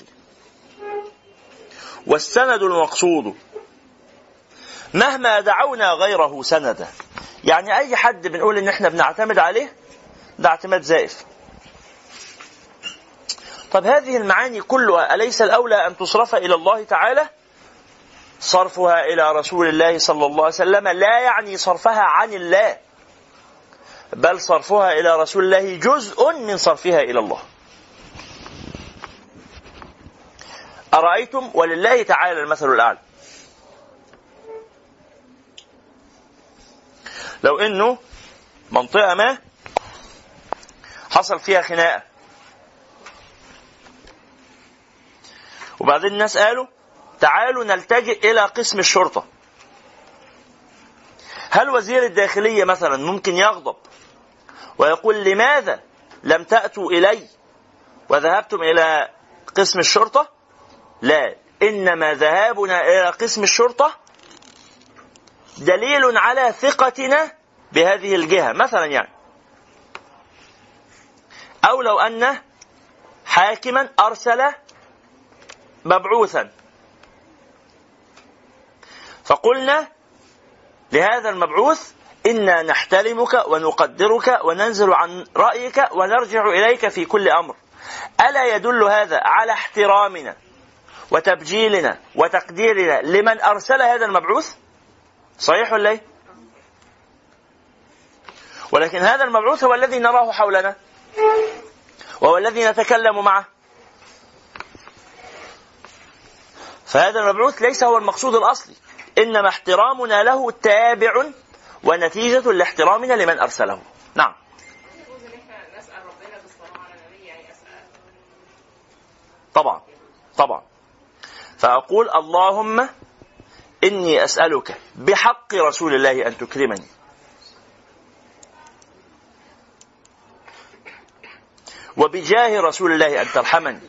والسند المقصود مهما دعونا غيره سندا. يعني أي حد بنقول إن إحنا بنعتمد عليه ده اعتماد زائف. طب هذه المعاني كلها أليس الأولى أن تصرف إلى الله تعالى؟ صرفها إلى رسول الله صلى الله عليه وسلم لا يعني صرفها عن الله بل صرفها إلى رسول الله جزء من صرفها إلى الله. أرأيتم ولله تعالى المثل الأعلى لو إنه منطقة ما حصل فيها خناقة. وبعدين الناس قالوا تعالوا نلتجئ إلى قسم الشرطة. هل وزير الداخلية مثلا ممكن يغضب ويقول لماذا لم تأتوا إلي وذهبتم إلى قسم الشرطة؟ لا. إنما ذهابنا إلى قسم الشرطة دليل على ثقتنا بهذه الجهة. مثلا يعني أو لو أن حاكما أرسل مبعوثا. فقلنا لهذا المبعوث إنا نحترمك ونقدرك وننزل عن رأيك ونرجع إليك في كل أمر. ألا يدل هذا على احترامنا؟ وتبجيلنا وتقديرنا لمن أرسل هذا المبعوث؟ صحيح ولا إيه؟ ولكن هذا المبعوث هو الذي نراه حولنا. وهو الذي نتكلم معه. فهذا المبعوث ليس هو المقصود الأصلي. إنما احترامنا له تابع ونتيجة لاحترامنا لمن أرسله. نعم. طبعا. طبعا. فأقول اللهم إني أسألك بحق رسول الله أن تكرمني. وبجاه رسول الله أن ترحمني.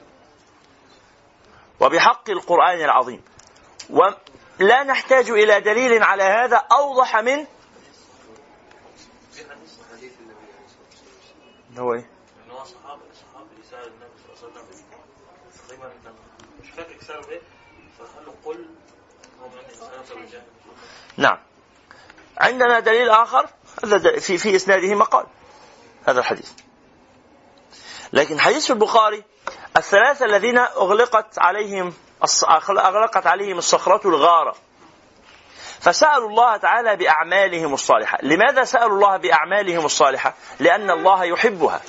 وبحق القرآن العظيم. ولا نحتاج إلى دليل على هذا أوضح من هو إيه؟ هو صحابي صحابي سال النبي صلى الله عليه وسلم. مش فاكر إيه. نعم. عندنا دليل آخر هذا في في إسناده مقال هذا الحديث. لكن حديث البخاري الثلاثة الذين أغلقت عليهم أغلقت عليهم الصخرة الغارة. فسألوا الله تعالى بأعمالهم الصالحة. لماذا سألوا الله بأعمالهم الصالحة؟ لأن الله يحبها.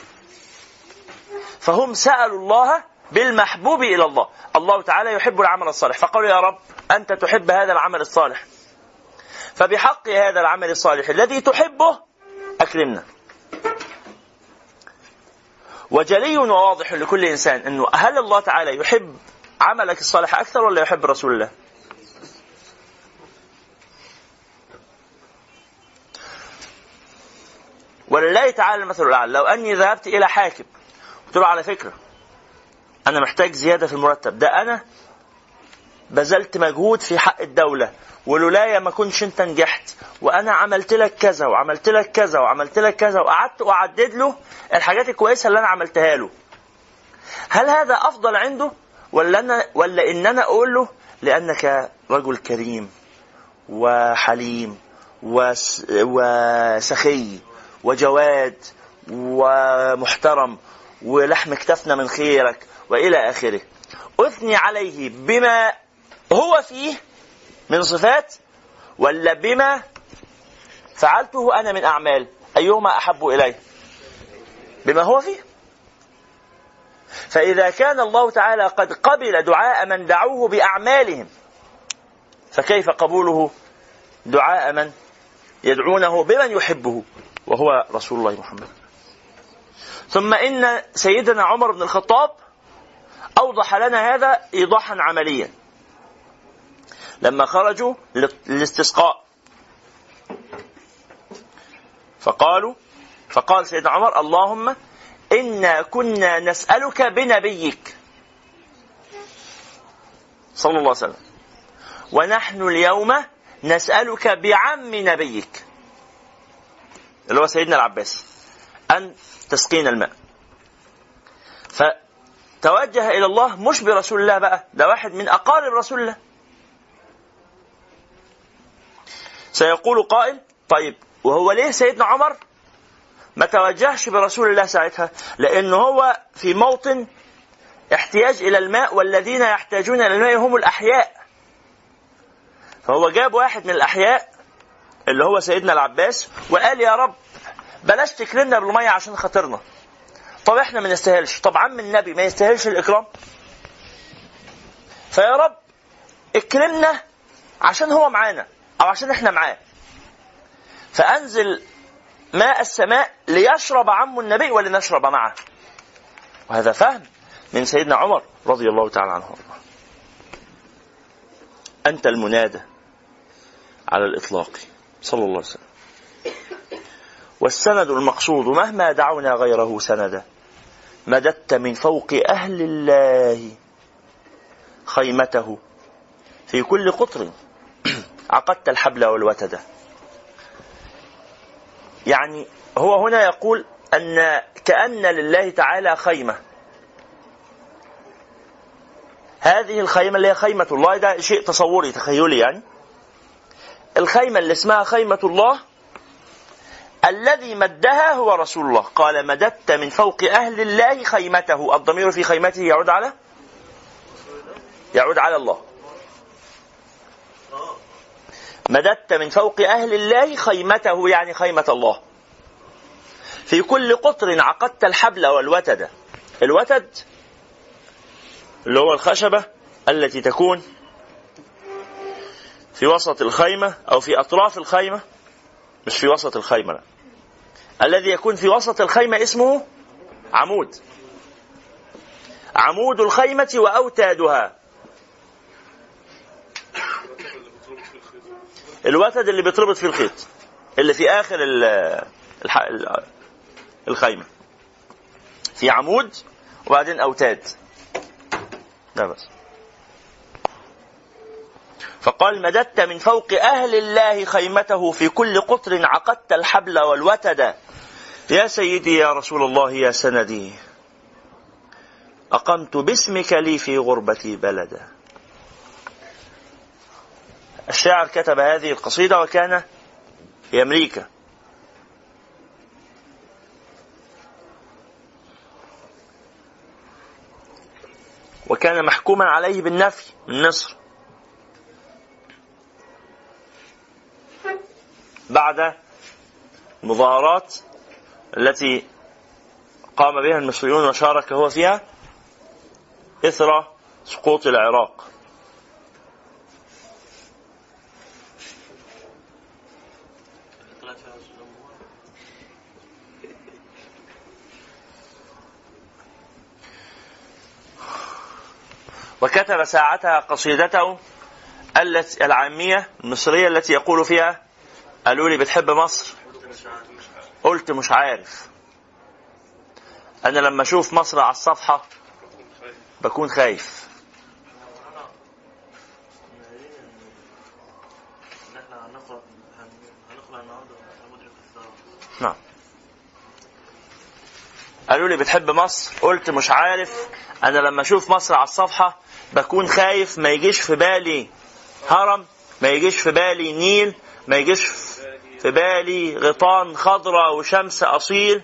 فهم سألوا الله بالمحبوب إلى الله. الله تعالى يحب العمل الصالح. فقالوا يا رب أنت تحب هذا العمل الصالح. فبحق هذا العمل الصالح الذي تحبه أكرمنا. وجلي وواضح لكل إنسان أنه هل الله تعالى يحب عملك الصالح أكثر ولا يحب رسول الله؟ ولله تعالى المثل الأعلى. لو أني ذهبت إلى حاكم قلت له على فكرة أنا محتاج زيادة في المرتب. ده أنا بذلت مجهود في حق الدولة. ولولايا ما كنتش أنت نجحت. وأنا عملت لك كذا وعملت لك كذا وعملت لك كذا وقعدت اعدد له الحاجات الكويسة اللي أنا عملتها له. هل هذا أفضل عنده؟ ولا أنا ولا إن أنا أقول له؟ لأنك رجل كريم وحليم وس وسخي وجواد ومحترم ولحم كتفنا من خيرك. وإلى آخره. أثني عليه بما هو فيه من صفات ولا بما فعلته أنا من أعمال. أيهما أحب الي بما هو فيه. فإذا كان الله تعالى قد قبل دعاء من دعوه بأعمالهم فكيف قبوله دعاء من يدعونه بمن يحبه؟ وهو رسول الله محمد. ثم إن سيدنا عمر بن الخطاب أوضح لنا هذا ايضاحا عمليا. لما خرجوا للاستسقاء. فقالوا فقال سيدنا عمر اللهم إنا كنا نسألك بنبيك. صلى الله عليه وسلم. ونحن اليوم نسألك بعم نبيك. اللي هو سيدنا العباس. أن تسقينا الماء. توجه إلى الله مش برسول الله بقى ده واحد من أقارب رسول الله. سيقول قائل طيب وهو ليه سيدنا عمر؟ ما توجهش برسول الله ساعتها لأنه هو في موطن احتياج إلى الماء والذين يحتاجون إلى الماء هم الأحياء. فهو جاب واحد من الأحياء اللي هو سيدنا العباس وقال يا رب بلاش تكرمنا بالمية عشان خاطرنا. طب إحنا ما نستاهلش. طب عم النبي ما يستاهلش الإكرام؟ فيا رب اكرمنا عشان هو معانا أو عشان إحنا معاه. فأنزل ماء السماء ليشرب عم النبي ولنشرب معه. وهذا فهم من سيدنا عمر رضي الله تعالى عنه. وارضاه أنت المنادى على الإطلاق. صلى الله عليه وسلم. والسند المقصود مهما دعونا غيره سندا. مددت من فوق أهل الله خيمته في كل قطر. [CLEARS THROAT] عقدت الحبل والوتد. يعني هو هنا يقول أن كأن لله تعالى خيمة. هذه الخيمة اللي هي خيمة الله ده شيء تصوري تخيلي يعني. الخيمة اللي اسمها خيمة الله الذي مدها هو رسول الله. قال مددت من فوق أهل الله خيمته. الضمير في خيمته يعود على؟ يعود على الله. مددت من فوق أهل الله خيمته يعني خيمة الله. في كل قطر عقدت الحبل والوتد. الوتد اللي هو الخشبة التي تكون في وسط الخيمة أو في أطراف الخيمة مش في وسط الخيمة لا. الذي يكون في وسط الخيمة اسمه عمود. عمود الخيمة وأوتادها. الوتد اللي بيتربط في الخيط اللي في آخر الخيمة. في عمود وبعدين أوتاد. ده بس. فقال مددت من فوق أهل الله خيمته في كل قطر عقدت الحبل والوتد. يا سيدي يا رسول الله يا سندي أقمت باسمك لي في غربتي بلدا الشاعر كتب هذه القصيدة وكان في أمريكا. وكان محكوما عليه بالنفي من مصر. بعد المظاهرات التي قام بها المصريون وشارك هو فيها إثر سقوط العراق. وكتب ساعتها قصيدته العامية المصرية التي يقول فيها قالوا لي بتحب مصر؟ قلت مش عارف. أنا لما أشوف مصر على الصفحة بكون خايف. نعم. قالوا لي بتحب مصر؟ قلت مش عارف. أنا لما أشوف مصر على الصفحة بكون خايف ما يجيش في بالي هرم ما يجيش في بالي نيل ما يجيش في بالي غيطان خضراء وشمس أصيل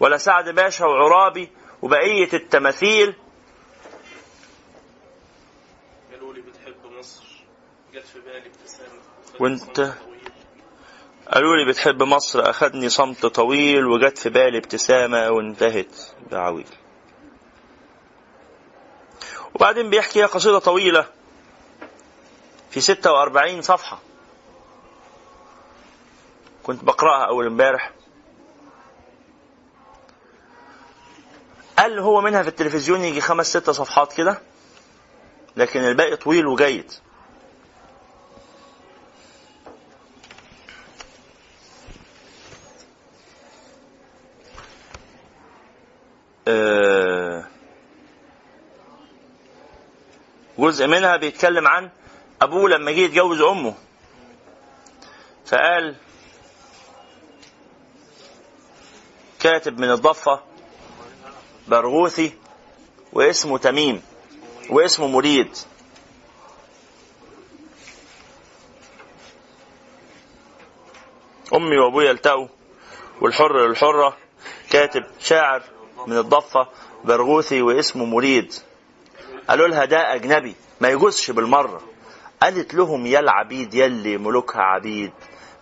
ولا سعد باشا وعرابي وبقية التماثيل. قالوا لي بتحب مصر. جت في بالي ابتسامة وانت؟ قالوا لي بتحب مصر أخدني صمت طويل وجت في بالي ابتسامة وانتهت بعويل. وبعدين بيحكي قصيدة طويلة. في 46 صفحة. كنت بقرأها أول امبارح. قال هو منها في التلفزيون يجي خمس ست صفحات كده لكن الباقي طويل وجيد. آه، جزء منها بيتكلم عن أبوه لما جه يتجوز أمه. فقال كاتب من الضفة برغوثي واسمه تميم واسمه مريد. أمي وأبويا التقوا والحر للحرة. كاتب شاعر من الضفة برغوثي واسمه مريد. قالوا لها ده أجنبي ما يجوزش بالمرة. قالت لهم يا العبيد يلي ملوكها عبيد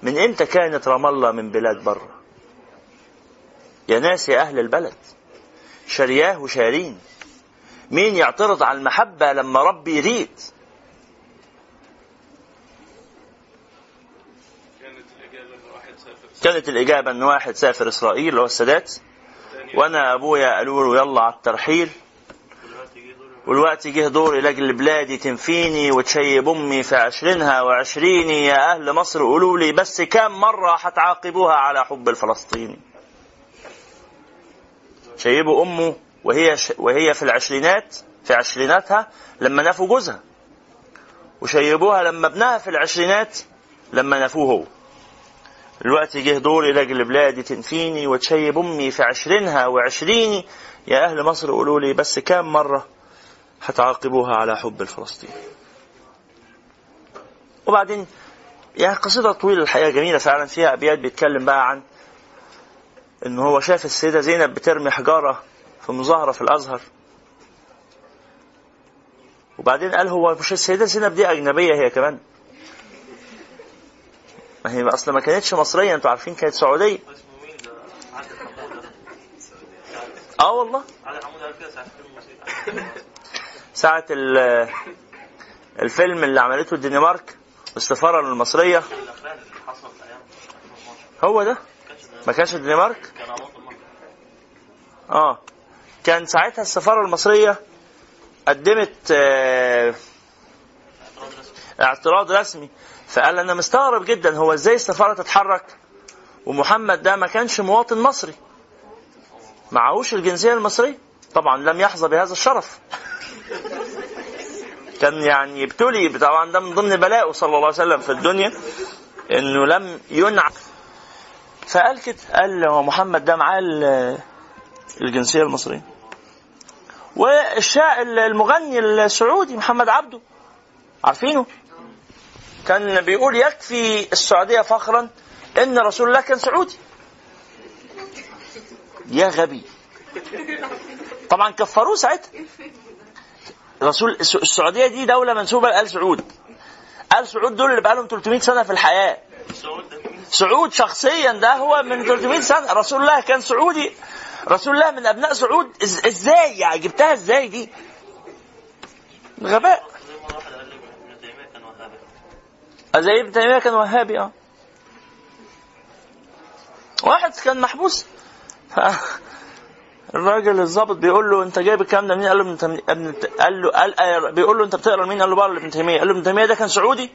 من إمتى كانت رام الله من بلاد بره يا ناس يا أهل البلد شرياه وشارين مين يعترض على المحبة لما ربي يريد؟ كانت الإجابة إن واحد سافر إسرائيل اللي هو السادات وأنا أبويا قالوا له يلا على الترحيل. والوقت جه دوري لأجل بلادي تنفيني وتشيب أمي في عشرينها وعشريني يا أهل مصر. قولوا لي بس كام مرة هتعاقبوها على حب الفلسطيني؟ شيبوا أمه وهي. وهي في العشرينات في عشريناتها لما نفوا جوزها. وشيبوها لما ابنها في العشرينات لما نفوه هو. الوقت جه دوري لأجل بلادي تنفيني وتشيب أمي في عشرينها وعشريني. يا أهل مصر قولوا لي بس كام مرة هتعاقبوها على حب الفلسطيني وبعدين يعني قصيدة طويلة الحقيقة جميلة فعلا فيها أبيات بيتكلم بقى عن إن هو شاف السيدة زينب بترمي حجارة في مظاهرة في الأزهر. وبعدين قال هو مش السيدة زينب دي أجنبية هي كمان؟ ما هي أصلا ما كانتش مصرية أنتوا عارفين كانت سعودية. آه والله عادل حمود قال كده ساعة الفيلم اللي عملته الدنمارك والسفارة المصرية. الأخران اللي حصل في أيام 2012 هو ده؟ ما كانش الدنمارك آه. كان ساعتها السفارة المصرية قدمت آه، اعتراض رسمي فقال أنا مستغرب جدا هو إزاي السفارة تتحرك ومحمد ده ما كانش مواطن مصري؟ معهوش الجنسية المصرية؟ طبعا لم يحظى بهذا الشرف. كان يعني يبتلي طبعا ده من ضمن بلائه صلى الله عليه وسلم في الدنيا إنه لم ينعم فقال كده قال هو محمد ده معاه ال- الجنسية المصرية. والشاعر المغني السعودي محمد عبده عارفينه؟ كان بيقول يكفي السعودية فخرا إن رسول الله كان سعودي. يا غبي. طبعا كفروه ساعتها. رسول الس- السعودية دي دولة منسوبة لآل سعود. آل سعود دول اللي بقالهم 300 سنة في مين؟ سعود شخصيا ده هو من 300 سنة. رسول الله كان سعودي. رسول الله من أبناء سعود. إزاي يعني؟ جبتها إزاي دي؟ غباء. زي ابن تيمية كان وهابي آه. واحد كان محبوس. [LAUGHS] الراجل الضابط بيقول له انت جايب الكلام ده منين؟ قال له ابن ابن قال له قال آه، بيقول له انت بتقرا لمين؟ قال له بقرا لابن تيمية قال له ابن تيمية ده كان سعودي؟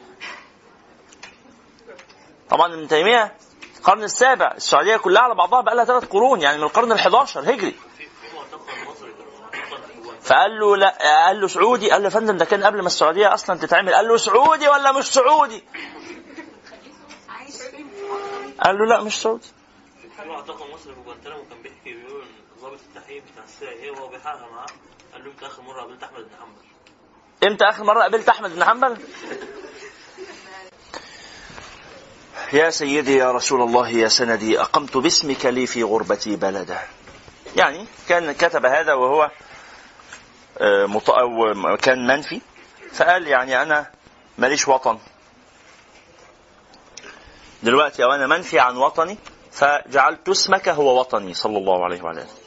طبعا ابن تيمية القرن السابع السعودية كلها على بعضها بقى لها ثلاث قرون يعني من القرن ال 11 هجري فقال له لا قال له سعودي قال له يا فندم ده كان قبل ما السعودية أصلا تتعمل قال له سعودي ولا مش سعودي قال له لا مش سعودي السي اي وهو بيحقق معاه قال له أنت آخر مرة قابلت أحمد بن حنبل. إمتى آخر مرة قابلت أحمد بن حنبل؟ يا سيدي يا رسول الله يا سندي أقمت باسمك لي في غربتي بلدا يعني كان كتب هذا وهو آه، مط... أو كان منفي. فقال يعني أنا ماليش وطن. دلوقتي أو أنا منفي عن وطني فجعلت اسمك هو وطني صلى الله عليه وعلى آله.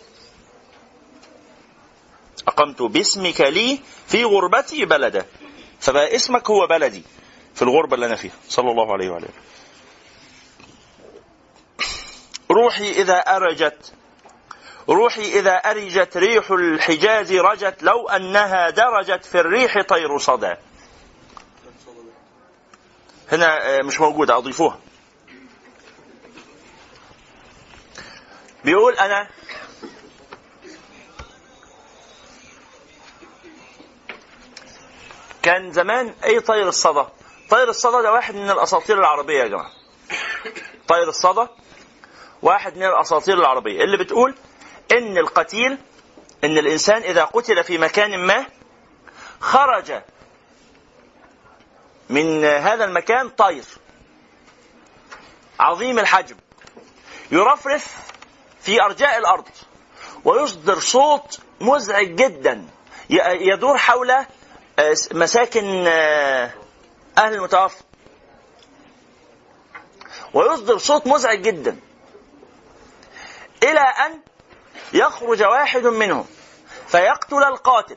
أقمت باسمك لي في غربتي بلدا. فبقى اسمك هو بلدي في الغربة اللي أنا فيها. صلى الله عليه وعلى آله روحي إذا أرجت روحي إذا أرجت ريح الحجاز رجت لو أنها درجت في الريح طير صدى. هنا آه، مش موجودة أضيفوها. بيقول أنا كان زمان إيه طير الصدى. طير الصدى ده واحد من الأساطير العربية يا جماعة. طير الصدى واحد من الأساطير العربية. اللي بتقول إن القتيل إن الإنسان إذا قتل في مكان ما خرج من هذا المكان طير. عظيم الحجم. يرفرف في أرجاء الأرض ويصدر صوت مزعج جدا يدور حول مساكن آه، أهل المتوفى. ويصدر صوت مزعج جدا. إلى أن يخرج واحد منهم فيقتل القاتل.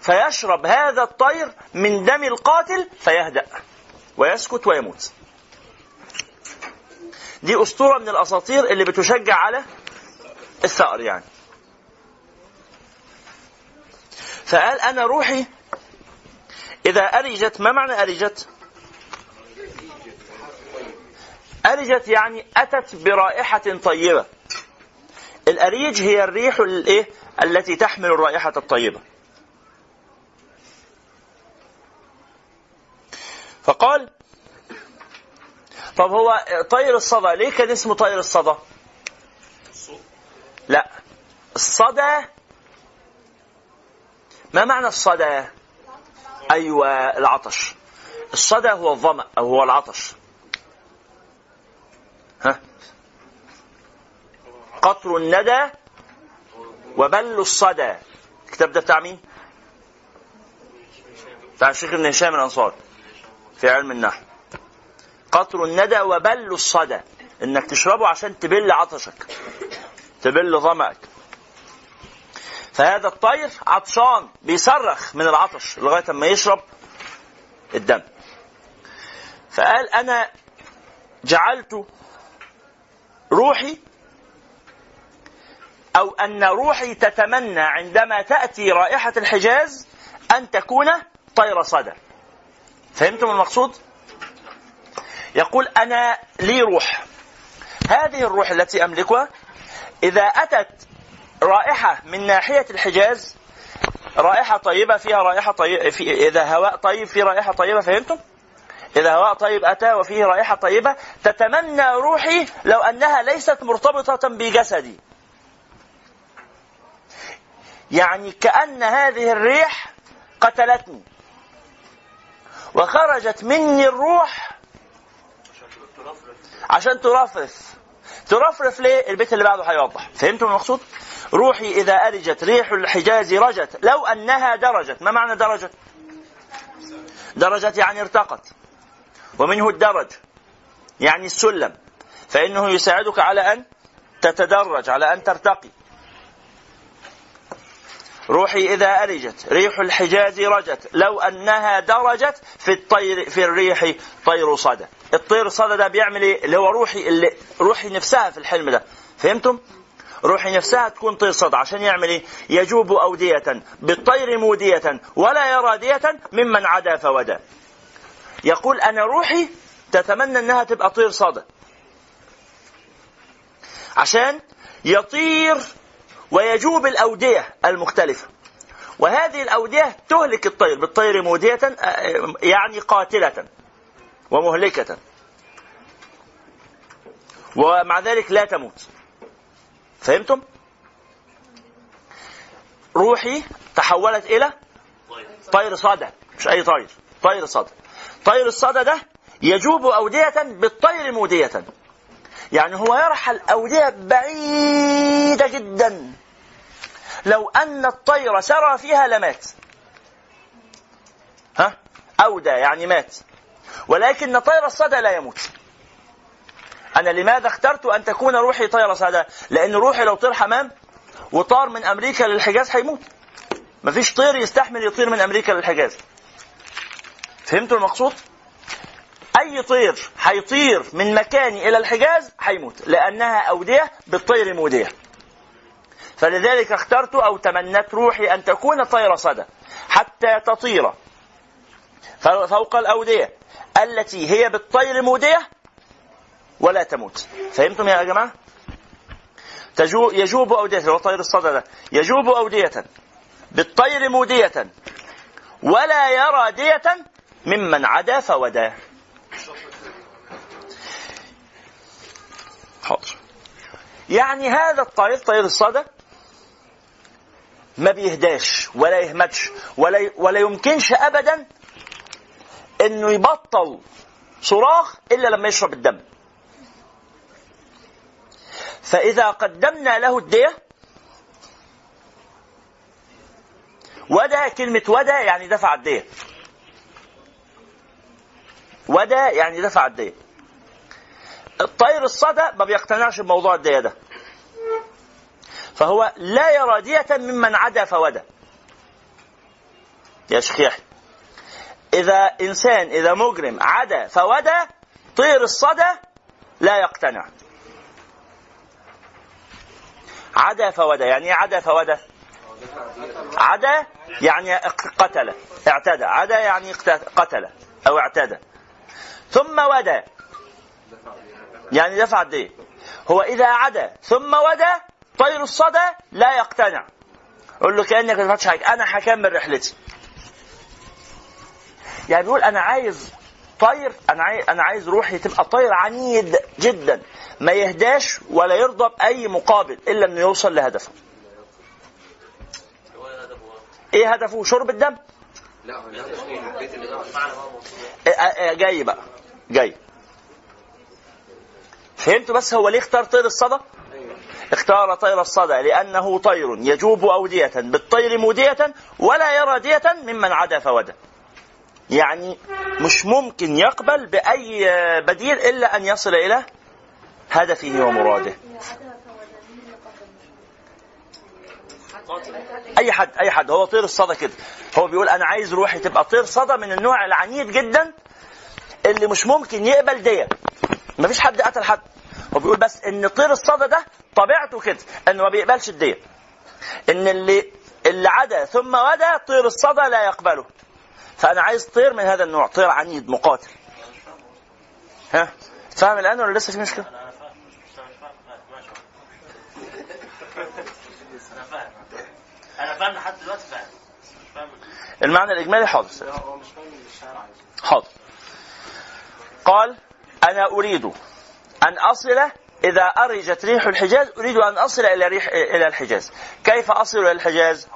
فيشرب هذا الطير من دم القاتل فيهدأ ويسكت ويموت. دي أسطورة من الأساطير اللي بتشجع على الثأر يعني. فقال أنا روحي إذا أرجت ما معنى أرجت؟ أرجت يعني أتت برائحة طيبة الأريج هي الريح الإيه؟ التي تحمل الرائحة الطيبة فقال طب هو طير الصدى ليه كان اسمه طير الصدى لا الصدى ما معنى الصدى؟ أيوه العطش. الصدى هو الظمأ أو هو العطش. ها؟ قطر الندى وبل الصدى. الكتاب ده بتاع مين؟ بتاع الشيخ ابن هشام الانصاري في علم النحو. قطر الندى وبل الصدى. إنك تشربه عشان تبل عطشك تبل ظمأك فهذا الطير عطشان بيصرخ من العطش لغاية ما يشرب الدم. فقال أنا جعلت روحي أو أن روحي تتمنى عندما تأتي رائحة الحجاز أن تكون طير صدى فهمتم المقصود؟ يقول أنا لي روح. هذه الروح التي أملكها إذا أتت رائحة من ناحية الحجاز رائحة طيبة فيها رائحة طيبه في إذا هواء طيب في رائحة طيبة فهمتم؟ إذا هواء طيب أتى وفيه رائحة طيبة تتمنى روحي لو أنها ليست مرتبطة بجسدي. يعني كأن هذه الريح قتلتني. وخرجت مني الروح عشان ترفرف. ترفرف ليه؟ البيت اللي بعده هيوضح. فهمتم المقصود؟ روحي إذا أرجت ريح الحجاز رجت. لو أنها درجت ما معنى درجت؟ درجت يعني ارتقت. ومنه الدرج يعني السلم. فإنه يساعدك على أن تتدرج على أن ترتقي. روحي إذا أرجت ريح الحجاز رجت. لو أنها درجت في الطير في الريح طير صدى. الطير صدى ده بيعمل إيه؟ اللي هو روحي اللي روحي نفسها في الحلم ده. فهمتم؟ روحي نفسها تكون طير صدى عشان يعمل إيه؟ يجوب أودية بالطير مودية ولا يرى دية ممن عدا فودى يقول أنا روحي تتمنى أنها تبقى طير صدى عشان يطير ويجوب الأودية المختلفة. وهذه الأودية تهلك الطير بالطير مودية يعني قاتلة ومهلكة. ومع ذلك لا تموت. فهمتم؟ روحي تحولت إلى طير صدى مش أي طير طير صدى. طير الصدى ده يجوب أودية بالطير مودية. يعني هو يرحل أودية بعيدة جدا. لو أن الطير سرى فيها لمات. ها؟ أودى يعني مات. ولكن طير الصدى لا يموت. أنا لماذا اخترت أن تكون روحي طير صدى لأن روحي لو طير حمام وطار من أمريكا للحجاز هيموت. مفيش طير يستحمل يطير من أمريكا للحجاز. فهمتوا المقصود؟ أي طير هيطير من مكاني إلى الحجاز هيموت لأنها أودية بالطير مودية. فلذلك اخترت أو تمنت روحي أن تكون طير صدى حتى تطير. فوق الأودية التي هي بالطير مودية ولا تموت. فهمتم يا جماعة؟ يجوب أودية وطير الصدى ده. يجوب أودية بالطير مودية ولا يرى دية ممن عدا فودا. حاضر. يعني هذا الطير طير الصدى ما بيهداش ولا يهمدش ولا ولا يمكنش ابدا إنه يبطل صراخ إلا لما يشرب الدم. فإذا قدمنا له الدية ودا كلمة ودا يعني دفع الدية. ودا يعني دفع الدية. الطير الصدى ما بيقتنعش بموضوع الدية ده. فهو لا يرى دية ممن عدا فودا. يا شيخ يحيى إذا إنسان إذا مجرم عدا فودا طير الصدى لا يقتنع. عدا فودا يعني إيه عدا فودا؟ عدا يعني قتل اعتدى. عدا يعني قتل أو اعتدى. ثم ودا. يعني دفع الدين. هو إذا عدا ثم ودا طير الصدى لا يقتنع. قول له كأنك ما دفعتش حاجة. أنا هكمل رحلتي. يعني بيقول أنا عايز طير أنا عايز أنا عايز روحي تبقى طير عنيد جدا. ما يهداش ولا يرضى بأي مقابل إلا إنه يوصل لهدفه. هو إيه؟ هدفه؟ شرب الدم؟ لا إيه، إيه، جاي بقى. جاي. فهمتوا بس هو ليه اختار طير الصدى؟ اختار طير الصدى لأنه طير يجوب أودية بالطير مودية ولا يرى دية ممن عدا فودا يعني مش ممكن يقبل بأي بديل إلا أن يصل إلى هدفه ومراده. أي حد أي حد هو طير الصدى كده. هو بيقول أنا عايز روحي تبقى طير صدى من النوع العنيد جدا اللي مش ممكن يقبل دية مفيش حد قتل حد. هو بيقول بس إن طير الصدى ده طبيعته كده انه ما بيقبلش الدية. إن اللي اللي عدا ثم ودا طير الصدى لا يقبله. فأنا عايز طير من هذا النوع طير عنيد مقاتل. ها؟ فاهم الآن ولا لسه في مشكلة؟ أنا فاهم أنا أنا لحد دلوقتي فاهم. المعنى الإجمالي حاضر. حاضر. قال أنا أريد أن أصل إذا أرجت ريح الحجاز أريد أن أصل إلى ريح إلى الحجاز. كيف أصل إلى الحجاز؟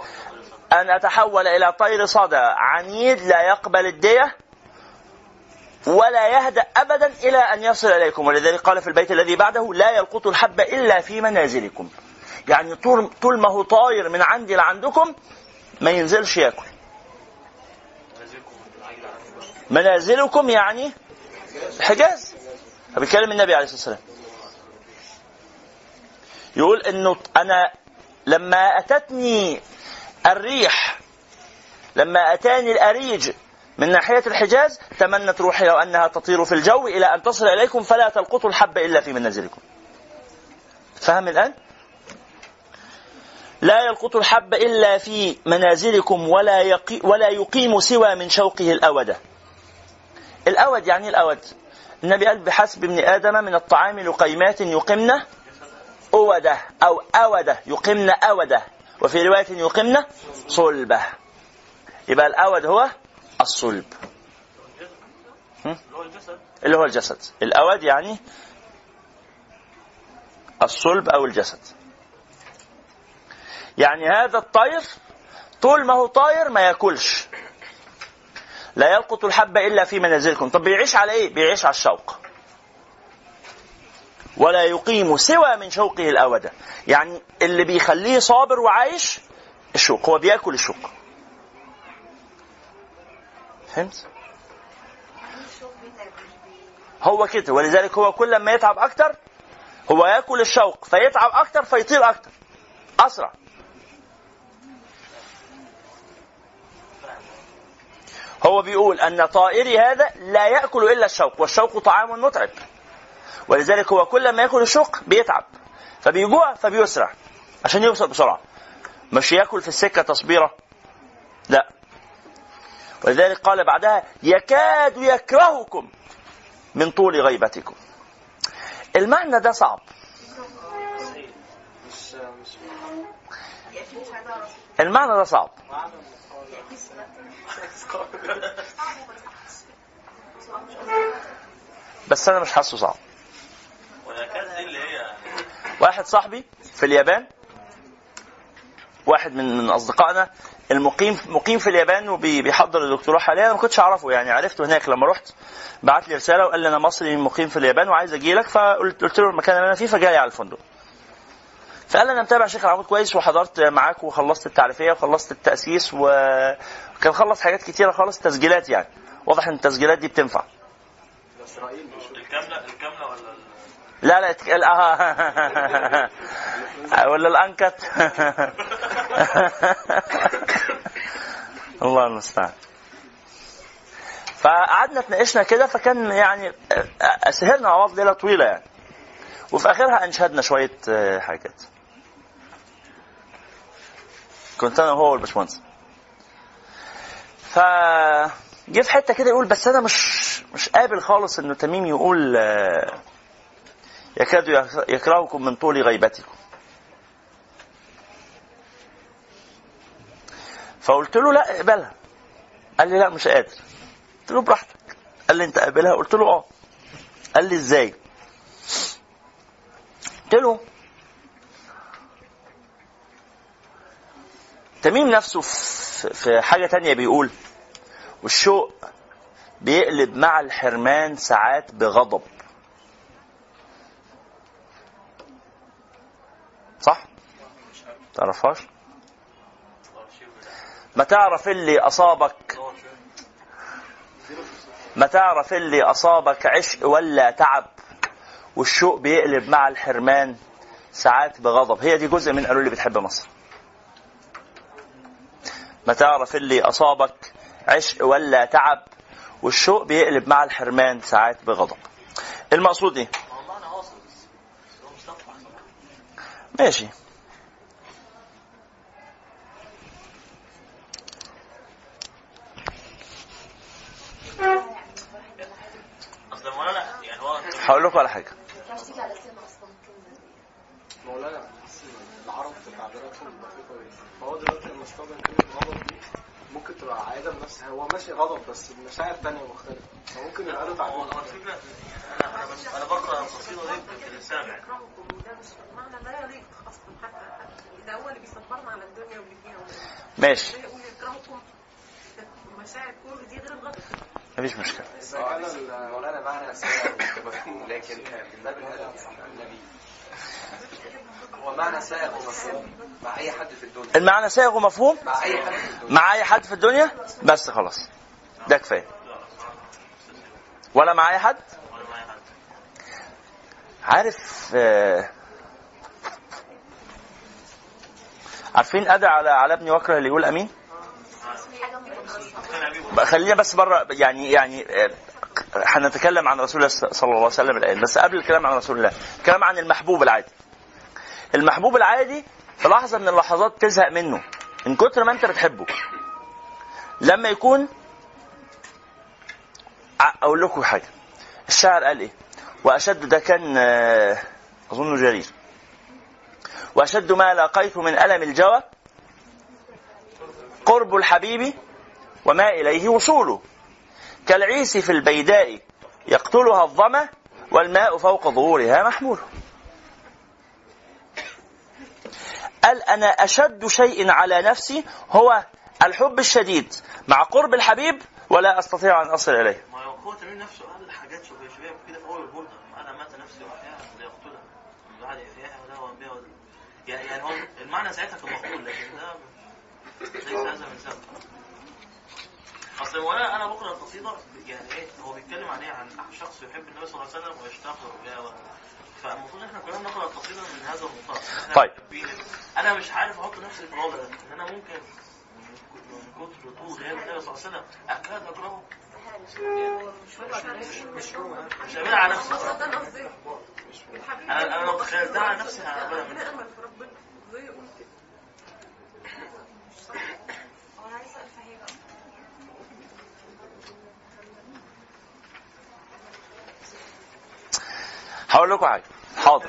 أن أتحول إلى طير صدى. عنيد لا يقبل الدية ولا يهدأ أبدا إلى أن يصل إليكم. ولذلك قال في البيت الذي بعده لا يلقط الحب إلا في منازلكم. يعني طول طول ما هو طاير من عندي لعندكم ما ينزلش ياكل. منازلكم يعني الحجاز بيتكلم النبي عليه الصلاة والسلام. يقول إنه أنا لما أتتني الريح لما أتاني الأريج من ناحية الحجاز تمنت روحي لو أنها تطير في الجو إلى أن تصل إليكم فلا تلقطوا الحب إلا في منازلكم. فهم الآن؟ لا يلقط الحب إلا في منازلكم ولا يقي ولا يقيم سوى من شوقه الاوده. الأود يعني الأود النبي قال بحسب ابن آدم من الطعام لقيمات يقمن أودة أو أودة يقمن أودة وفي رواية يقمن صلبة. يبقى الأود هو الصلب؟ اللي هو الجسد. الأود يعني الصلب أو الجسد. يعني هذا الطير طول ما هو طاير ما ياكلش. لا يلقط الحب إلا في منازلكم. طب بيعيش على إيه؟ بيعيش على الشوق. ولا يقيم سوى من شوقه الاوده يعني اللي بيخليه صابر وعايش الشوق هو بيأكل الشوق. فهمت؟ هو كده ولذلك هو كل ما يتعب أكتر هو يأكل الشوق فيتعب أكتر فيطير أكتر. أسرع. هو بيقول أن طائري هذا لا يأكل إلا الشوق والشوق طعام متعب. ولذلك هو كل ما يأكل الشوق بيتعب فبيجوع فبيسرع عشان يوصل بسرعة. مش يأكل في السكة تصبيرة؟ لا. ولذلك قال بعدها يكاد يكرهكم من طول غيبتكم. المعنى ده صعب. المعنى ده صعب. بس أنا مش حاسه صعب ويكاد دي اللي هي واحد صاحبي في اليابان واحد من من أصدقائنا المقيم مقيم في اليابان وبيحضر الدكتوراه حاليا. أنا ما كنتش أعرفه يعني عرفته هناك لما رحت. بعت لي رسالة وقال لي أنا مصري مقيم في اليابان وعايز أجي لك فقلت قلت له المكان اللي أنا فيه فجاي على الفندق. فقال أنا متابع شيخ العمود كويس وحضرت معاك وخلصت التعريفية وخلصت التأسيس وكان خلص حاجات كتيرة خالص تسجيلات يعني. واضح إن التسجيلات دي بتنفع. الكامله الكاملة ولا لا لا يتك- آه. [LAUGHS] ولا الأنكت. [LAUGHS] الله المستعان. فقعدنا اتناقشنا كده فكان يعني آه، سهرنا مع بعض ليلة طويلة يعني. وفي آخرها انشدنا شوية آه، حاجات. كنت أنا وهو والباشمهندس. ف جه في حتة كده يقول بس أنا مش مش قابل خالص إنه تميم يقول آه، يكاد يكرهكم من طول غيبتكم. فقلت له لا اقبلها. قال لي لا مش قادر. قلت له براحتك. قال لي انت قابلها؟ قلت له آه. قال لي إزاي؟ قلت له تميم نفسه في حاجة تانية بيقول والشوق بيقلب مع الحرمان ساعات بغضب. صح؟ تعرفهاش؟ ما تعرف اللي أصابك؟ ما تعرف اللي أصابك عشق ولا تعب؟ والشوق بيقلب مع الحرمان ساعات بغضب. هي دي جزء من قالوا لي بتحب مصر. ما تعرف اللي أصابك عشق ولا تعب؟ والشوق بيقلب مع الحرمان ساعات بغضب. المقصود إيه والله أنا واصل بس هو مصطفى ماشي. هقول لكم على حاجة. بس العرب فهو دلوقتي لما كلمة غضب دي ممكن تبقى عادة بنفسها هو ماشي غضب بس المشاعر تانية مختلفة فممكن يبقى له هو تعبير هو الفكرة يعني أنا أنا بس أنا بقرا القصيده دي باللسان يعني يكرهكم وده مش معنى لا يليق أصلا حتى حتى ده هو اللي بيصبرنا على الدنيا واللي فيها ماشي ليه يقول يكرهكم مشاعر كل دي غير الغضب مفيش ومفهوم لكن هو معنى سائغ ومفهوم مع أي حد في الدنيا المعنى سائغ ومفهوم؟ مع أي حد مع اي حد في الدنيا؟ بس خلاص. ده كفاية. ولا مع معايا حد؟ عارف آه، عارفين أدعى على على ابني واكره اللي يقول أمين؟ كان خلينا بس بره يعني يعني آه، هنتكلم عن رسول الله صلى الله عليه وسلم الآن. بس قبل الكلام عن رسول الله الكلام عن المحبوب العادي. المحبوب العادي في لحظة من اللحظات تزهق منه من كتر ما أنت بتحبه. لما يكون أقول لكم حاجة. الشاعر قال إيه؟ وأشد ده كان آه، اظن جرير. وأشد ما لاقيت من ألم الجوى قرب الحبيب وما إليه وصوله. كالعيس في البيداء يقتلها الظمأ والماء فوق ظهورها محمول. قال أنا أشد شيء على نفسي هو الحب الشديد مع قرب الحبيب ولا أستطيع أن أصل إليه. ما هو تميم نفسه قال حاجات كده أنا مات نفسي يقتلها من بعد احيائها ولا هو بها ولا يعني يعني هو المعنى ساعتها كان مقبول لكن ده ليس هذا من سبب. أصل وأنا أنا بقرأ القصيدة يعني إيه هو بيتكلم عن إيه؟ عن شخص يحب النبي صلى الله عليه وسلم ويشتاق له و- فالمفروض إحنا كلنا نقرأ القصيدة من هذا المنطلق. طيب. أنا مش عارف أحط نفسي في الوضع ده ان أنا ممكن من كتر طول غياب النبي صلى الله عليه وسلم أكاد اكرهه مش قابلها على نفسي أنا قصدي أنا أنا لو تخيلتها على نفسي هقبلها منها نأمل في ربنا زي صح هو أنا عايز اسال في حاجة هقول لكم حاجة. حاضر.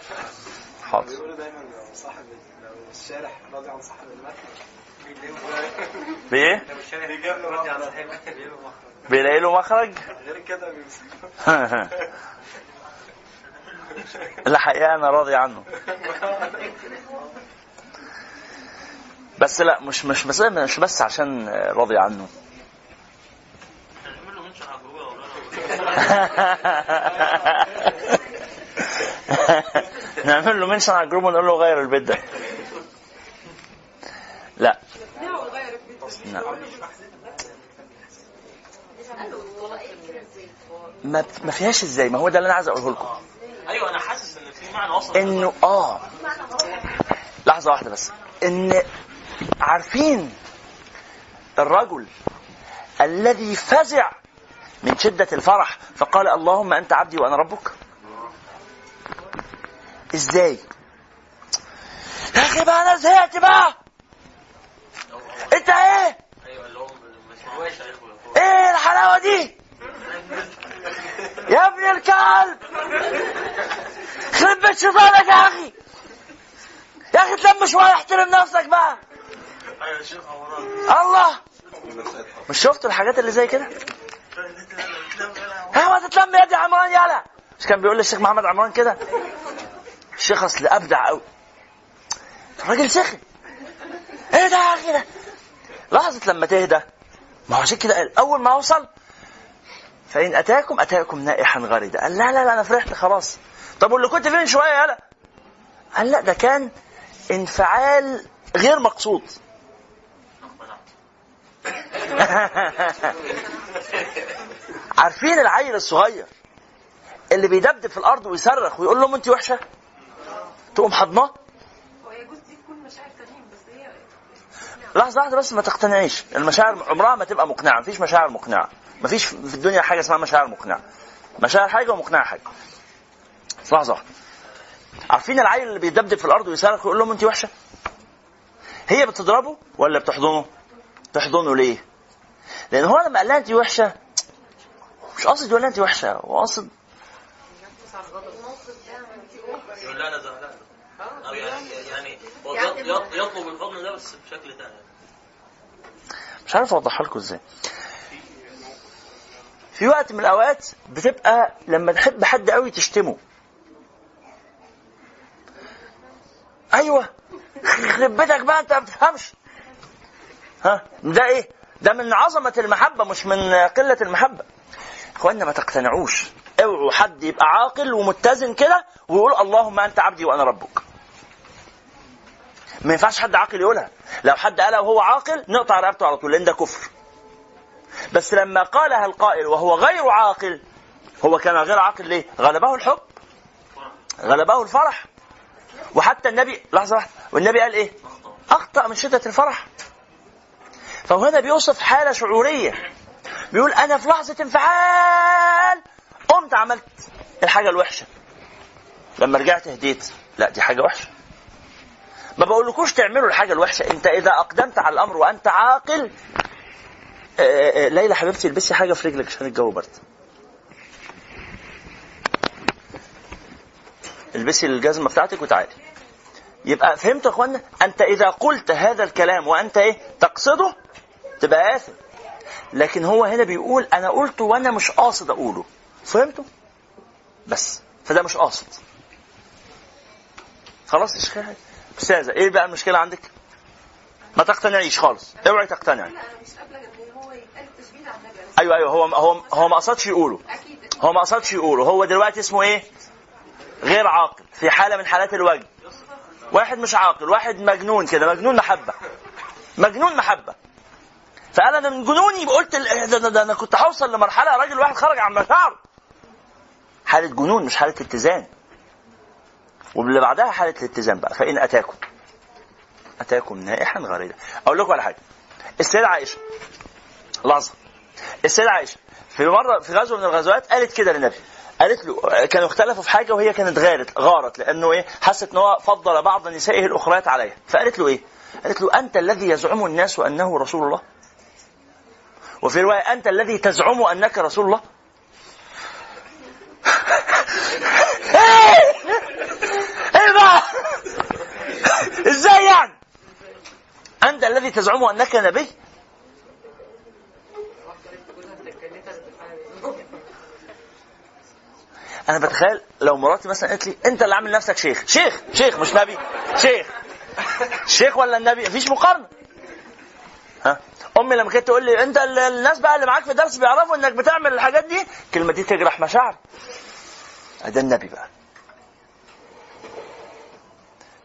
حاضر. بيقولوا دايما لو صاحب لو الشارح راضي عن صاحب المكتب بإيه؟ لو الشارح راضي عن صاحب المكتب بيقول له مخرج. بيلاقي له مخرج؟ غير كده بيمسك [LAUGHS] الحقيقة أنا راضي عنه. بس لا مش مش بس مش بس عشان راضي عنه. [LAUGHS] نعمل له منشن على الجروب ونقول له غير البيت ده. لا. نعم. ما ما فيهاش إزاي. ما هو ده اللي أنا عايز أقوله لكم. أيوه أنا حاسس إن في معنى وصل إنه آه. لحظة واحدة بس. إن عارفين الرجل الذي فزع من شدة الفرح فقال اللهم أنت عبدي وأنا ربك؟ إزاي؟ يا أخي بقى أنا زهقت بقى. انت إيه؟ إيه الحلاوة دي؟ يا ابن الكلب. خرب بيت شيطانك يا أخي. يا أخي تلم شوية احترم نفسك بقى. الله. مش شفت الحاجات اللي زي كده؟ ها ما تتلم يا دي عمران يالا مش كان بيقول للشيخ محمد عمران كده؟ الشيخ اصل ابدع قوي الراجل سخن إيه ده يا أخي ده. لحظه لما تهدى؟ ما هو عشان كده أول ما أوصل. فإن أتاكم أتاكم نائحا غريدا قال لا لا لا أنا فرحت خلاص. طب واللي كنت فين شوية يالا قال لا ده كان انفعال غير مقصود. [LAUGHS] عارفين العيل الصغير اللي بيدبدب في الأرض ويصرخ ويقول لهم انت وحشة؟ تقوم حضناه تكون مشاعر تغيير بس ما تقتنعيش. المشاعر عمرها ما تبقى مقنعة مفيش مشاعر مقنعة. مفيش في الدنيا حاجة اسمها مشاعر مقنعة. مشاعر حاجة ومقنعة حاجة. لحظة. واحدة عارفين العيل اللي بيدبدب في الأرض ويصرخ ويقول لهم انت وحشة؟ هي بتضربه ولا بتحضنه؟ تحضنه ليه؟ لأن هو لما قال لها انت وحشة مش قاصد يقول لها انت وحشة هو قاصد يقول لا أنا زهقان أو يعني يعني هو يط- يطلب الحضن ده بس بشكل تاني. مش عارف أوضحها لكم إزاي. في وقت من الأوقات بتبقى لما تحب حد قوي تشتمه. أيوه. يخرب بيتك بقى أنت ما بتفهمش. ها؟ ده إيه؟ ده من عظمة المحبة مش من قلة المحبة. اخوانا ما تقتنعوش. اوعوا حد يبقى عاقل ومتزن كده ويقول اللهم أنت عبدي وأنا ربك. ما ينفعش حد عاقل يقولها. لو حد قالها وهو عاقل نقطع رقبته على طول لأن ده كفر. بس لما قالها القائل وهو غير عاقل هو كان غير عاقل ليه؟ غلبه الحب. غلبه الفرح. وحتى النبي لحظة واحدة والنبي قال إيه؟ أخطأ من شدة الفرح. فهو هنا بيوصف حالة شعورية. بيقول أنا في لحظة انفعال قمت عملت الحاجة الوحشة. لما رجعت هديت لا دي حاجة وحشة. ما بقولكوش تعملوا الحاجة الوحشة. انت إذا أقدمت على الأمر وأنت عاقل آه، آه، ليلى حبيبتي البسي حاجة في رجلك عشان الجو برد. البسي الجزمة بتاعتك وتعالي. يبقى فهمتوا يا اخوانا أنت إذا قلت هذا الكلام وأنت إيه؟ تقصده تبقى اثم لكن هو هنا بيقول أنا قلته وأنا مش قاصد أقوله. فهمتوا؟ بس. فده مش قاصد. خلاص شيخ أستاذة إيه بقى المشكلة عندك؟ ما تقتنعيش خالص. اوعي تقتنعي. مش أيوه أيوه. هو هو هو ما قصدش يقوله. هو ما قصدش يقوله. هو دلوقتي اسمه إيه؟ غير عاقل في حالة من حالات الوجد واحد مش عاقل واحد مجنون كده مجنون محبة. مجنون محبة. فأنا من جنوني قلت ده, ده أنا كنت هوصل لمرحلة راجل واحد خرج عن مشاعره. حالة جنون مش حالة اتزان. واللي بعدها حالة الاتزان بقى. فإن أتاكم أتاكم نائحا غريدا أقول لكم على حاجة. السيدة عائشة لحظة. السيدة عائشة في مرة في غزوة من الغزوات قالت كده للنبي. قالت له كانوا اختلفوا في حاجة وهي كانت غارت غارت لأنه إيه؟ حست إن هو فضل بعض نسائه الأخريات عليها. فقالت له إيه؟ قالت له أنت الذي يزعم الناس أنه رسول الله؟ وفي رواية أنت الذي تزعم أنك رسول الله إيه إيه بقى إزاي يعني أنت الذي تزعم أنك نبي؟ أنا بتخيل لو مراتي مثلا قالت لي أنت اللي عامل نفسك شيخ. شيخ شيخ مش نبي. شيخ. الشيخ ولا النبي؟ مفيش مقارنة. ها؟ أمي لما كانت تقول لي أنت ال- الناس بقى اللي معاك في الدرس بيعرفوا إنك بتعمل الحاجات دي؟ الكلمة دي تجرح مشاعري. ده النبي بقى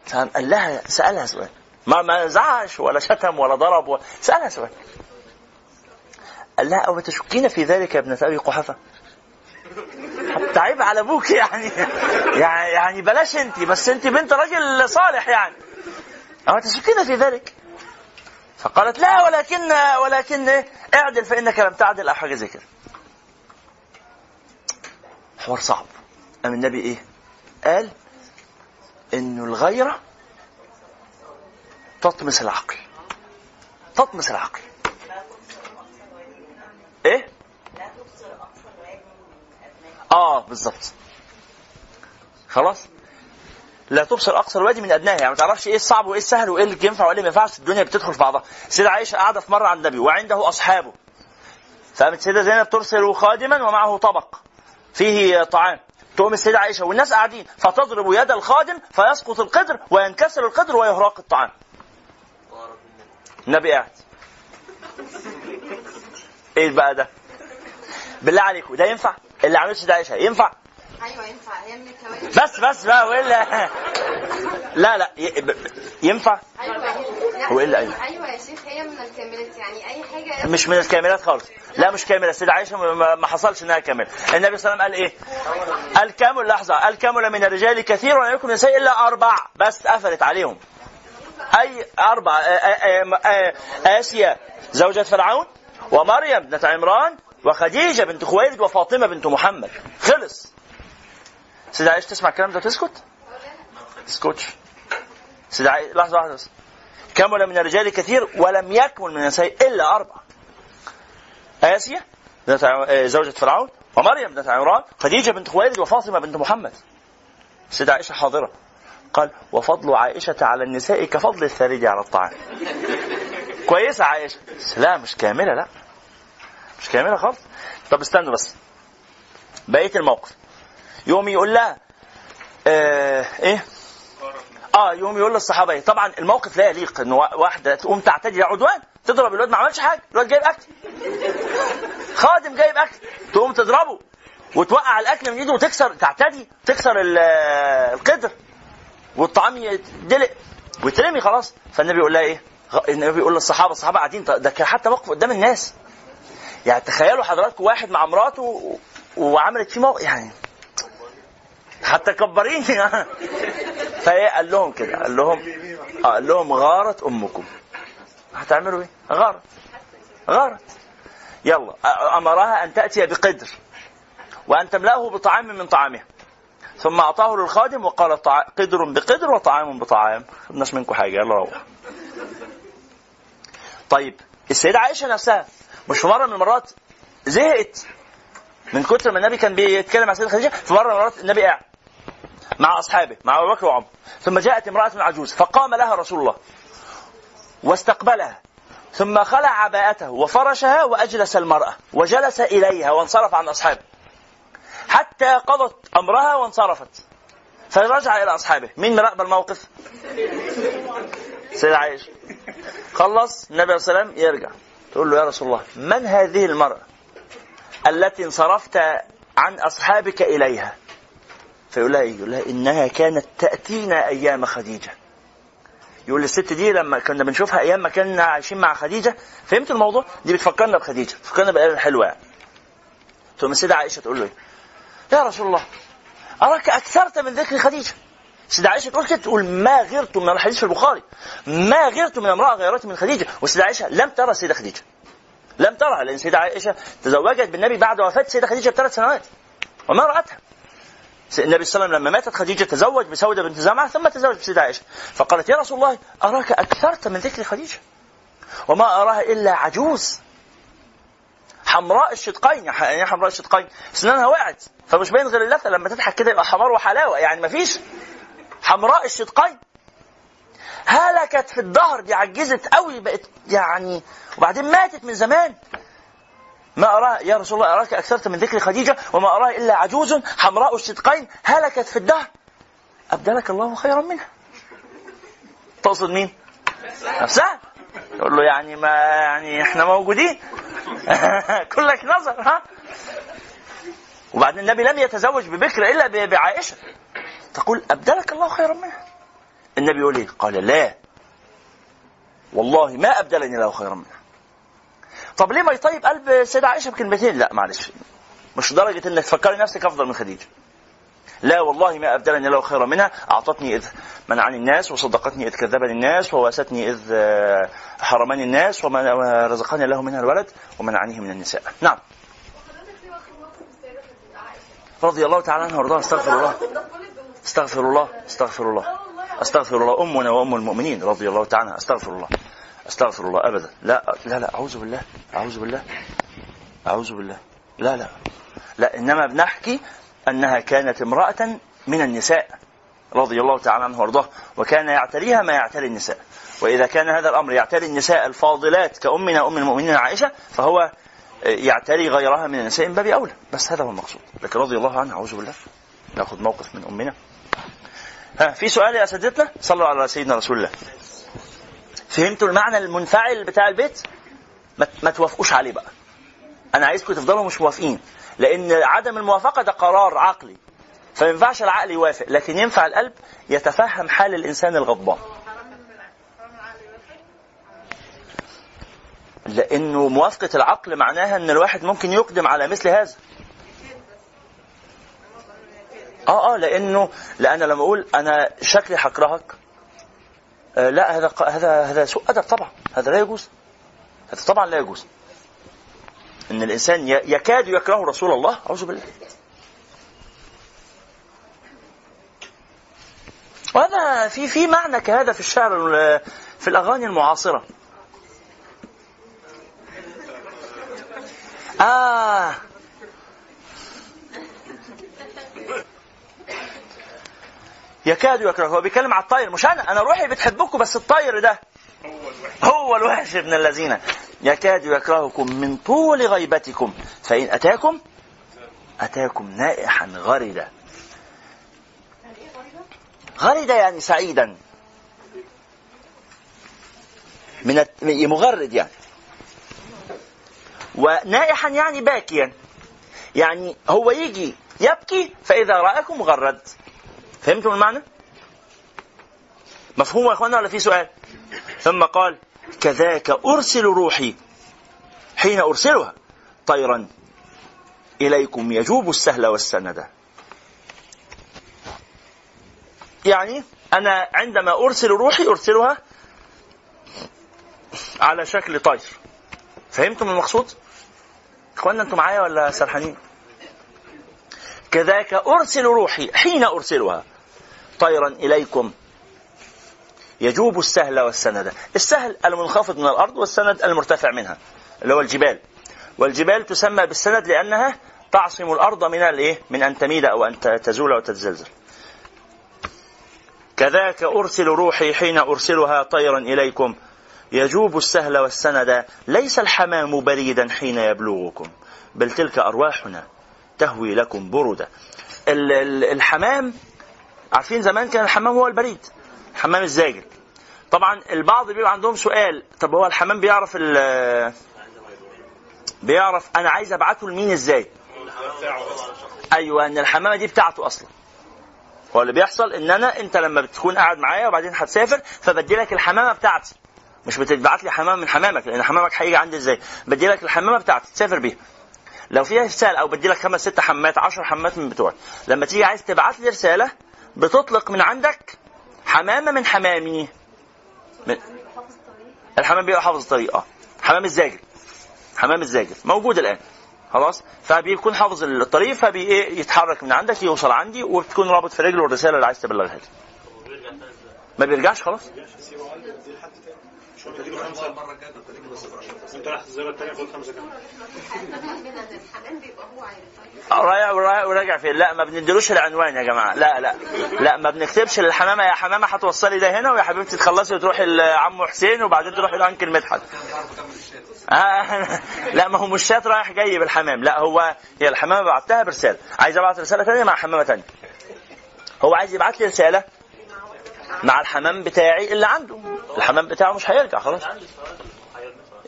فقام قال لها سألها سؤال. ما ما زعش ولا شتم ولا ضرب ولا سألها سؤال. قال لها أو تشكين في ذلك يا ابنة أبي قحافة؟ حتى عيب على أبوك يعني. يعني يعني بلاش أنت بس أنت بنت راجل صالح يعني. أو تشكين في ذلك؟ فقالت لا ولكن ولكن إيه؟ اعدل فإنك لم تعدل أو حاجة زي كده. حوار صعب. قام النبي إيه؟ قال انه الغيره تطمس العقل. تطمس العقل. إيه؟ آه بالظبط خلاص؟ لا تبصر أقصى الوادي من أدناها يعني ما تعرفش إيه الصعب وإيه السهل وإيه اللي ينفع وإيه اللي ما ينفعش الدنيا بتدخل في بعضها. سيدة عائشة قاعدة في مرة عند النبي وعنده أصحابه. فقامت سيدة زينب ترسل خادما ومعه طبق. فيه طعام. تقوم السيدة عائشة والناس قاعدين فتضرب يد الخادم فيسقط القدر وينكسر القدر ويهراق الطعام. النبي قاعد. إيه بقى ده؟ بالله عليكم ده ينفع؟ اللي عملته السيدة عائشة ينفع؟ أيوه ينفع. الكوارث. بس بس بقى والا لا لا ينفع؟ أيوه لا، هو اللي أيوة؟ أيوه يا شيخ هي من الكاملات يعني أي حاجة مش من الكاملات خالص. لا مش كامله السيدة عائشة ما حصلش إنها كامله النبي صلى الله عليه وسلم قال إيه؟ الكامل لحظة. الكامل من الرجال كثير ولا يكون النساء إلا أربع. بس قفلت عليهم. أي أربع؟ آسيا زوجة فرعون ومريم بنت عمران وخديجة بنت خويلد وفاطمة بنت محمد. خلص. سيدة عائشه تسمع الكلام ده تسكت تسكتش سيدة عائشه لحظه واحدة بس كمل من الرجال كثير ولم يكمل من النساء الا أربع آسيا بنت زوجة فرعون ومريم بنت عمران خديجة بنت خويلد وفاطمة بنت محمد سيدة عائشة حاضرة قال وفضل عائشة على النساء كفضل الثريد على الطعام كويسة عائشة لا مش كاملة لا مش كاملة خالص طب استنوا بس بقية الموقف يوم يقول لها آه إيه؟ آه يوم يقول للصحابة إيه؟ طبعا الموقف لا يليق ان وا- واحدة تقوم تعتدي عدوان تضرب الواد ما عملش حاجة الواد جايب أكل. خادم جايب أكل تقوم تضربه وتوقع الأكل من إيده وتكسر تعتدي تكسر ال- القدر. والطعام يدلق ويترمي خلاص. فالنبي يقول لها إيه؟ النبي يقول للصحابة الصحابة قاعدين ده كان حتى موقف قدام الناس. يعني تخيلوا حضراتكم واحد مع مراته وعملت فيه موقف يعني حتى كبرين [LAUGHS] فايه قال لهم كده قال لهم آه قال لهم غارت أمكم. هتعملوا إيه؟ غارت. غارت. يلا أمرها أن تأتي بقدر وأن تملأه بطعام من طعامها. ثم أعطاه للخادم وقال. قدر بقدر وطعام بطعام. خدناش منكم حاجة يلا روح. طيب السيدة عائشة نفسها مش في مرة من المرات زهقت. من كتر ما النبي كان بيتكلم مع السيدة خديجة في مرة من المرات النبي قاعد. مع أصحابه مع أبو بكر وعمر. ثم جاءت امرأة عجوز فقام لها رسول الله واستقبلها. ثم خلع عباءته وفرشها وأجلس المرأة وجلس إليها وانصرف عن أصحابه. حتى قضت أمرها وانصرفت. فرجع إلى أصحابه. مين مراقب الموقف؟ سيدة عائشة. خلص النبي عليه وسلم يرجع. تقول له يا رسول الله من هذه المرأة التي انصرفت عن أصحابك إليها؟ فيقول لها إيه؟ يقول لها إنها كانت تأتينا أيام خديجة. يقول الست دي لما كنا بنشوفها أيام ما كنا عايشين مع خديجة فهمت الموضوع؟ دي بتفكرنا بخديجة، بتفكرنا بالايام الحلوه يعني. ثم السيدة عائشة تقول له إيه؟ يا رسول الله أراك أكثرت من ذكر خديجة. السيدة عائشة تقول كده تقول ما غرت من الحديث في البخاري ما غرت من امرأة غيرت من خديجة والسيدة عائشة لم ترى السيدة خديجة. لم ترها لأن السيدة عائشة تزوجت بالنبي بعد وفاة السيدة خديجة بثلاث سنوات وما رأتها. النبي صلى الله عليه وسلم لما ماتت خديجة تزوج بسودة بنت زمعة ثم تزوج بسيدة عائشة. فقالت يا رسول الله أراك أكثرت من ذكر خديجة؟ وما أراها إلا عجوز. حمراء الشدقين يعني إيه حمراء الشدقين. اسنانها وقعت. فمش باين غير اللثة لما تضحك كده يبقى حمار وحلاوة. يعني ما فيش حمراء الشدقين. هلكت في الظهر دي عجزت قوي بقت يعني وبعدين ماتت من زمان. ما أراه يا رسول الله أراك أكثرت من ذكر خديجة وما أراه إلا عجوز حمراء الشدقين هلكت في الدهر. أبدلك الله خيرا منها. تقصد مين؟ نفسها؟ تقول له يعني ما يعني إحنا موجودين. [LAUGHS] كلك نظر ها؟ وبعدين النبي لم يتزوج ببكر إلا بعائشة. تقول أبدلك الله خيرا منها. النبي يقول إيه؟ قال لا. والله ما أبدلني الله خيرا منها. طب ليه ما يطيب قلب سيدة عائشة بكلمتين؟ لا معلش. مش درجة إنك تفكري نفسك أفضل من خديجة. لا والله ما أبدلني الله خيرا منها أعطتني إذ منعني الناس وصدقتني إذ كذبني الناس وواستني إذ آه، حرمني الناس ورزقني الله منها الولد ومنعني من النساء. نعم. رضي الله تعالى عنها وارضاها. استغفر الله. استغفر الله. استغفر الله. استغفر الله. أمنا وأم المؤمنين رضي الله تعالى عنها. استغفر الله. أستغفر الله ابدا. لا لا لا أعوذ بالله أعوذ بالله أعوذ بالله. لا لا. لا إنما بنحكي أنها كانت امرأة من النساء رضي الله تعالى عنها وارضاها وكان يعتريها ما يعتري النساء. وإذا كان هذا الأمر يعتري النساء الفاضلات كأمنا أم المؤمنين عائشة فهو يعتري غيرها من النساء من باب أولى. بس هذا هو المقصود. لكن رضي الله عنها أعوذ بالله. نأخذ موقف من أمنا. ها في سؤال يا اساتذتنا صلوا على سيدنا رسول الله. فهمتوا المعنى المنفعل بتاع البيت؟ ما, توافقوش عليه بقى. أنا عايزكم تفضلوا مش موافقين لأن عدم الموافقة ده قرار عقلي. فما ينفعش العقل يوافق لكن ينفع القلب يتفهم حال الإنسان الغضبان. لأنه موافقة العقل معناها إن الواحد ممكن يقدم على مثل هذا. آه آه لأنه لأن لما أقول أنا شكلي هكرهك لا هذا هذا هذا سوء أدب طبعا. هذا لا يجوز. هذا طبعا لا يجوز. إن الإنسان يكاد يكره رسول الله. أعوذ بالله. وهذا في في معنى كهذا في الشعر ال- في الأغاني المعاصرة. آه. يكاد يكره. هو بيتكلم على الطير مش أنا. أنا روحي بتحبكم بس الطير ده هو الوحش ابن الذين. يكاد يكرهكم من طول غيبتكم. فإن أتاكم أتاكم نائحا غردا غردا يعني سعيدا. من مغرد يعني. ونائحا يعني باكيا. يعني هو يجي يبكي فإذا رأكم غرد فهمتم المعنى؟ مفهوم يا اخوانا ولا في سؤال؟ ثم قال كذاك أرسل روحي حين أرسلها طيرا إليكم يجوب السهل والسند يعني أنا عندما أرسل روحي أرسلها على شكل طير فهمتم المقصود؟ اخوانا أنتم معايا ولا سرحانين؟ كذاك أرسل روحي حين أرسلها طيرا إليكم. يجوب السهل والسند. السهل المنخفض من الأرض والسند المرتفع منها اللي هو الجبال. والجبال تسمى بالسند لأنها تعصم الأرض من الإيه؟ من أن تميد أو أن تزول أو تتزلزل. كذاك أرسل روحي حين أرسلها طيرا إليكم. يجوب السهل والسند. ليس الحمام بريدا حين يبلغكم بل تلك أرواحنا تهوي لكم بردا. ال- ال- الحمام عارفين زمان كان الحمام هو البريد الحمام الزاجل طبعا البعض بيبقى عندهم سؤال طب هو الحمام بيعرف ال- بيعرف أنا عايز أبعته لمين إزاي؟ أيوه إن الحمامة دي بتاعته أصلا. هو اللي بيحصل إن أنا أنت لما بتكون قاعد معايا وبعدين هتسافر فبدي لك الحمامة بتاعتي. مش بتبعت لي حمام من حمامك لأن حمامك هيجي عندي إزاي؟ بدي لك الحمامة بتاعتي تسافر بيها. لو فيها رسالة أو بدي لك خمس ست حمامات عشر حمامات من بتوعي لما تيجي عايز تبعت لي رسالة بتطلق من عندك؟ حمامة من حمامي. من الحمام بيبقى حافظ الطريق آه حمام الزاجل حمام الزاجل موجود الآن. خلاص؟ فبيكون حافظ الطريق فبيتحرك من عندك يوصل عندي وبتكون رابط في رجله الرساله اللي عايز تبلغها لي. ما بيرجعش خلاص؟ انت راح الزياره الثانية خد خمسة كمان. رايح وراجع فين لا ما بنديلوش العنوان يا جماعة. لا لا. لا ما بنكتبش للحمامه يا حمامة هتوصلي ده هنا ويا حبيبتي تخلصي وتروحي لعمو حسين وبعدين تروحي لانكل مدحت. آه [LAUGHS] لا ما هو مش شات رايح جاي بالحمام. لا هو هي الحمامة بعتها برسالة. عايز أبعت رسالة ثانية مع حمامة ثانية هو عايز يبعت لي رسالة؟ مع الحمام بتاعي اللي عنده. الحمام بتاعه مش هيرجع خلاص.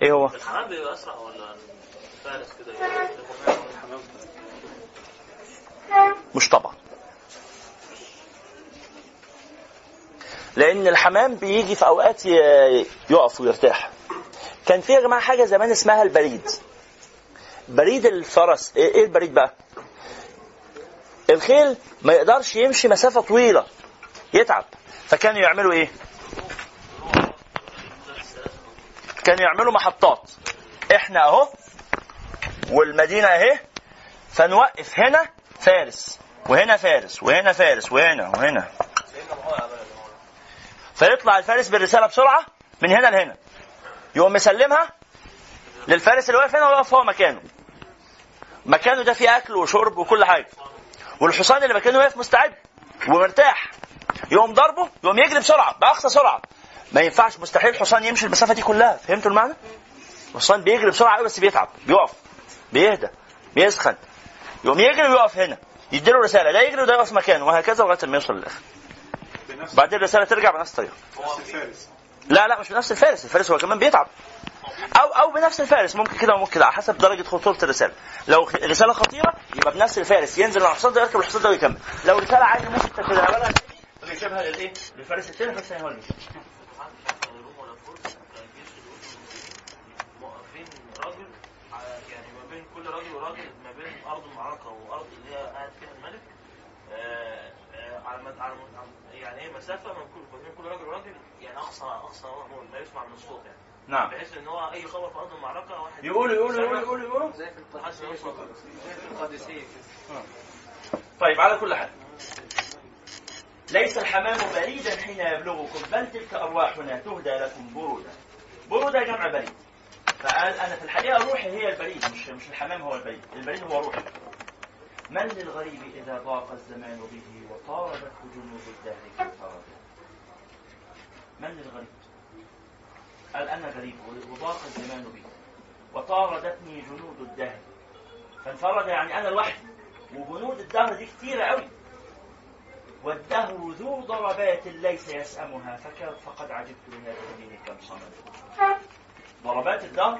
إيه هو؟ الحمام بيبقى أسرع ولا فارس كده؟ مش طبعا. لأن الحمام بيجي في أوقات يقف ويرتاح. كان في يا جماعة حاجة زمان اسمها البريد. بريد الفرس. إيه إيه البريد بقى؟ الخيل ما يقدرش يمشي مسافة طويلة. يتعب. فكانوا يعملوا إيه؟ كانوا يعملوا محطات. إحنا أهو والمدينة أهي فنوقف هنا فارس وهنا فارس وهنا فارس وهنا وهنا. فيطلع الفارس بالرسالة بسرعة من هنا لهنا. يقوم مسلمها للفارس اللي واقف هنا ويقف هو مكانه. مكانه ده فيه أكل وشرب وكل حاجة. والحصان اللي مكانه واقف مستعد ومرتاح. يقوم ضربه يقوم يجري بسرعة بأقصى سرعة. ما ينفعش مستحيل الحصان يمشي المسافه دي كلها. فهمتوا المعنى؟ الحصان بيجري بسرعة قوي بس بيتعب بيقف بيهدى بيسخن. يقوم يجري ويقف هنا يديله رسالة ده يجري وده يقف مكانه وهكذا لغاية ما يوصل للآخر. بعدين الرسالة ترجع بنفس الطريقة. لا لا مش بنفس الفارس الفارس هو كمان بيتعب. أو أو بنفس الفارس ممكن كده وممكن كده على حسب درجة خطورة الرسالة. لو الرساله خطيرة يبقى بنفس الفارس ينزل على الحصان ده يركب الحصان ده ويكمل. لو رسالة عادي ممكن تاخدها للفارس الثاني الفارس الثاني هو اللي على- يعني ما بين كل راجل وراجل ما بين ارض المعركه وارض اللي هي قاعد فيها الملك على على يعني إيه؟ مسافه من كل ما بين كل راجل وراجل يعني اقصى اقصى هو لا يسمع من الصوت يعني نعم. بحيث ان هو اي خبر في ارض المعركه واحد يقولوا يقولوا يقولوا يقولوا يقولوا. زي في ما زي القادسية كده طيب على كل حال. ليس الحمام بريدا حين يبلغكم بل تلك أرواحنا تهدى لكم برودا. برودا جمع بريد. فقال أنا في الحقيقة روحي هي البريد مش مش الحمام هو البريد. البريد هو روحي. من للغريب إذا ضاق الزمان به وطاردته جنود الدهر كالفرد من للغريب؟ قال أنا غريب وضاق الزمان بي وطاردتني جنود الدهر. فانفرد يعني أنا لوحدي. وجنود الدهر دي كتيرة قوي. والدهر ذو ضربات ليس يسأمها. فقد عجبت لهذا الدين كم صمد ضربات الدهر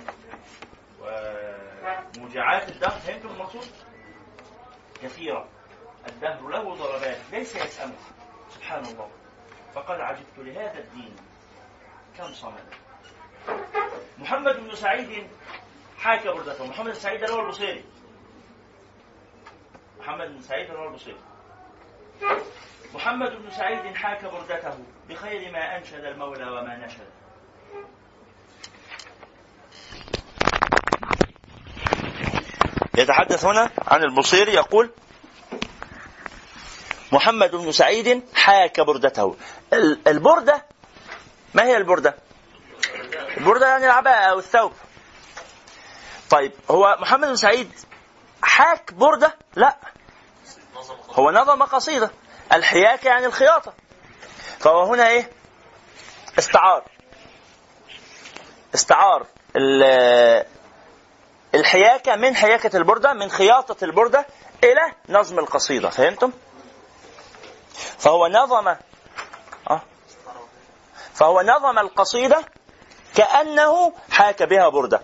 وموجعات الدهر فهمتم المقصود؟ كثيرة. الدهر له ضربات ليس يسأمها. سبحان الله. فقد عجبت لهذا الدين كم صمد محمد بن سعيد حاكى بردته. محمد بن سعيد هو البصيري محمد بن سعيد هو البصيري محمد بن سعيد حاك بردته بخير ما أنشد المولى وما نشد. يتحدث هنا عن البصيري يقول محمد بن سعيد حاك بردته. ال- البردة ما هي البردة؟ البردة يعني العباءة أو الثوب. طيب هو محمد بن سعيد حاك بردة؟ لا. هو نظم قصيدة. الحياكة يعني الخياطة. فهو هنا إيه؟ استعار. استعار. ال- الحياكة من حياكة البردة من خياطة البردة إلى نظم القصيدة. فهمتم؟ فهو نظم آه. فهو نظم القصيدة كأنه حاك بها بردة.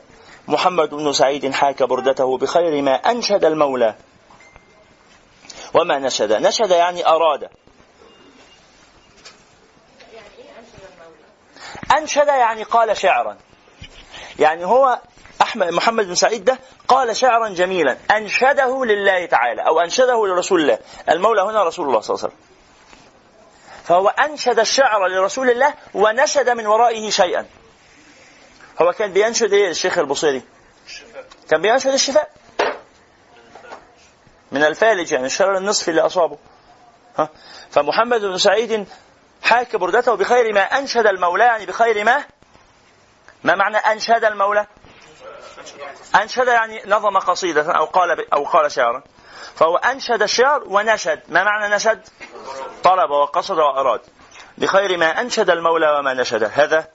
محمد بن سعيد حاك بردته بخير ما أنشد المولى. وما نشد. نشد يعني أراد؟ أنشد يعني قال شعرا. يعني هو أحمد محمد بن سعيد ده قال شعرا جميلا. أنشده لله تعالى أو أنشده لرسول الله. المولى هنا رسول الله صلى الله عليه وسلم. فهو أنشد الشعر لرسول الله ونشد من ورائه شيئا. هو كان بينشد إيه الشيخ البصيري؟ كان بينشد الشفاء. من الفالج يعني الشرر النصفي اللي أصابه. ها؟ فمحمد بن سعيد حاك بردته بخير ما أنشد المولى يعني بخير ما؟ ما معنى أنشد المولى؟ أنشد يعني نظم قصيدة أو قال أو قال شعرا. فهو أنشد الشعر ونشد. ما معنى نشد؟ طلب وقصد وأراد. بخير ما أنشد المولى وما نشد. هذا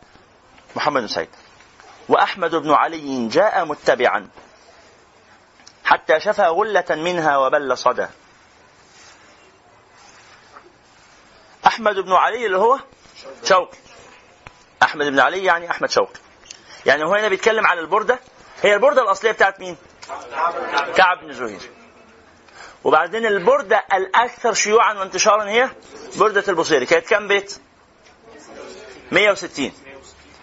محمد بن سعيد. وأحمد بن علي جاء متبعا. حتى شفى غلة منها وبل صدى. أحمد بن علي اللي هو شوقي أحمد بن علي يعني أحمد شوقي يعني هو هنا بيتكلم على البردة. هي البردة الأصلية بتاعت مين؟ كعب بن زهير. وبعدين البردة الأكثر شيوعا وانتشارا هي بردة البصيري. كانت كام بيت؟ 160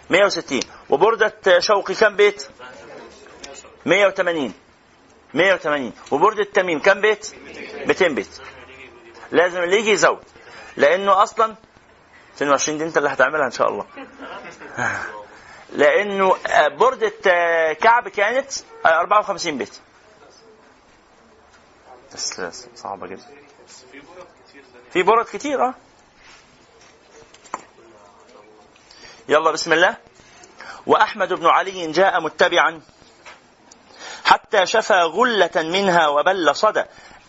160 وبردة شوقي كام بيت؟ 180 180 وبرده تميم كام بيت؟ 200 بيت. لازم اللي يجي يزود. لأنه أصلا 22 دي انت اللي هتعملها إن شاء الله. [LAUGHS] لأنه آه، كعب كانت آه، 54 بيت. بس صعبة جدا. في برد كتير آه. يلا بسم الله. وأحمد بن علي جاء متبعا. حتى شفى غلة منها وبل صدى.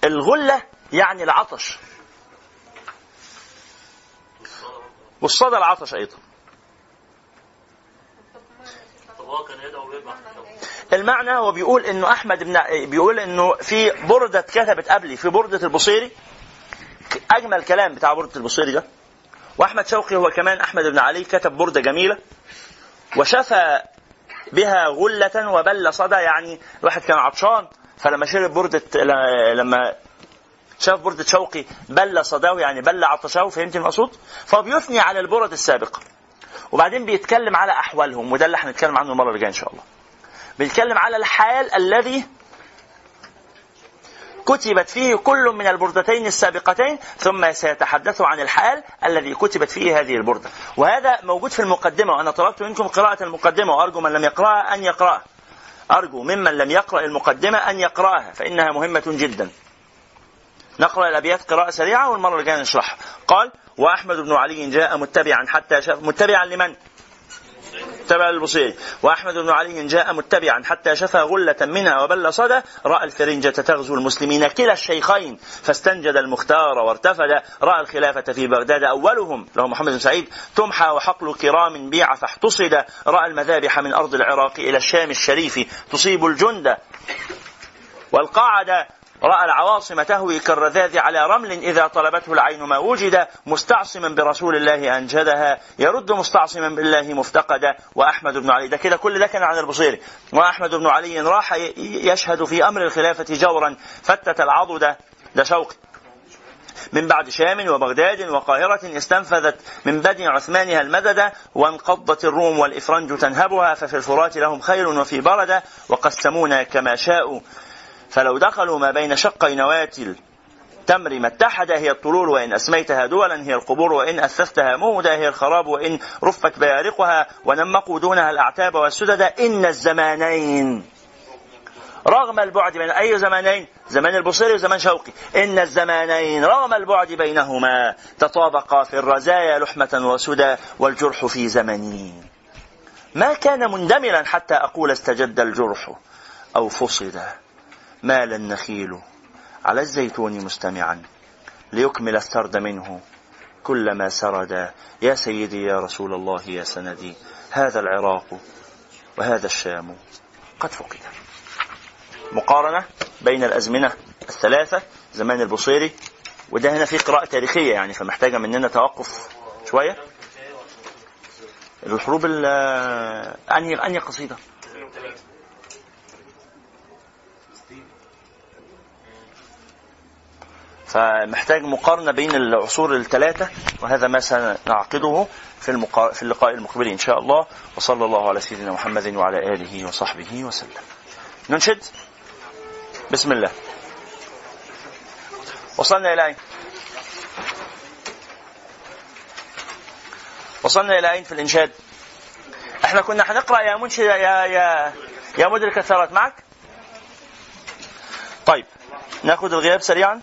الغلة يعني العطش. والصدى العطش ويبعث المعنى هو بيقول إنه أحمد بن بيقول إنه في بردة كتبت قبلي في بردة البصيري. أجمل كلام بتاع بردة البصيري ده. وأحمد شوقي هو كمان أحمد بن علي كتب بردة جميلة. وشفى بها غلة وبل صدى. يعني الواحد كان عطشان فلما شرب بردة لما شاف بردة شوقي بل صداه يعني بل عطشه فهمت المقصود؟ فهو بيثني على البرد السابقة. وبعدين بيتكلم على أحوالهم وده اللي هنتكلم عنه المرة اللي جاية إن شاء الله. بيتكلم على الحال الذي كتبت فيه كل من البردتين السابقتين ثم سيتحدث عن الحال الذي كتبت فيه هذه البردة. وهذا موجود في المقدمة وأنا طلبت منكم قراءة المقدمة وأرجو من لم يقرأها أن يقرأها. أرجو ممن لم يقرأ المقدمة أن يقرأها فإنها مهمة جدا. نقرأ الأبيات قراءة سريعة والمرة اللي جاية نشرحها. قال وأحمد بن علي جاء متبعا حتى شاف متبعا لمن؟ تبع البصيري وأحمد بن علي جاء متبعا حتى شفى غلة منها وبل صدى. رأى الفرنجة تغزو المسلمين كلا الشيخين. فاستنجد المختار وارتفد. رأى الخلافة في بغداد أولهم له محمد بن سعيد تمحى وحقل كرام بيع فاحتصد. رأى المذابح من أرض العراق إلى الشام الشريف تصيب الجند والقاعدة رأى العواصم تهوي كالرذاذ على رمل إذا طلبته العين ما وجد مستعصما برسول الله أنجدها يرد مستعصما بالله مفتقدا. وأحمد بن علي ده كده كل ده كان عن البصيري. وأحمد بن علي راح يشهد في أمر الخلافة جورا فتت العضد ده شوقي من بعد شام وبغداد وقاهرة استنفذت من بدن عثمانها المدد وانقضت الروم والإفرنج تنهبها ففي الفرات لهم خير وفي برد وقسمونا كما شاءوا. فلو دخلوا ما بين شقي نواة التمر ما اتحد هي الطلول وإن أسميتها دولا هي القبور وإن أثثتها مودا هي الخراب وإن رفت بيارقها ونمقوا دونها الأعتاب والسدد. إن الزمانين رغم البعد بين أي زمانين؟ زمان البصيري وزمان شوقي. إن الزمانين رغم البعد بينهما تطابقا في الرزايا لحمة وسدى والجرح في زمني. ما كان مندملا حتى أقول استجد الجرح أو فصد. مال النخيل على الزيتون مستمعا ليكمل السرد منه كلما سرد. يا سيدي يا رسول الله يا سندي هذا العراق وهذا الشام قد فقد. مقارنة بين الأزمنة الثلاثة زمان البصيري وده هنا في قراءة تاريخية يعني فمحتاجة مننا توقف شوية. الحروب ال أنهي أنهي قصيدة؟ فمحتاج مقارنة بين العصور الثلاثة وهذا ما سنعقده في, المقا... في اللقاء المقبل إن شاء الله. وصلى الله على سيدنا محمد وعلى آله وصحبه وسلم. ننشد؟ بسم الله. وصلنا إلى أين؟ وصلنا إلى أين في الإنشاد؟ إحنا كنا هنقرأ يا منشد يا يا يا مدرك الثروات معك؟ طيب نأخذ الغياب سريعا.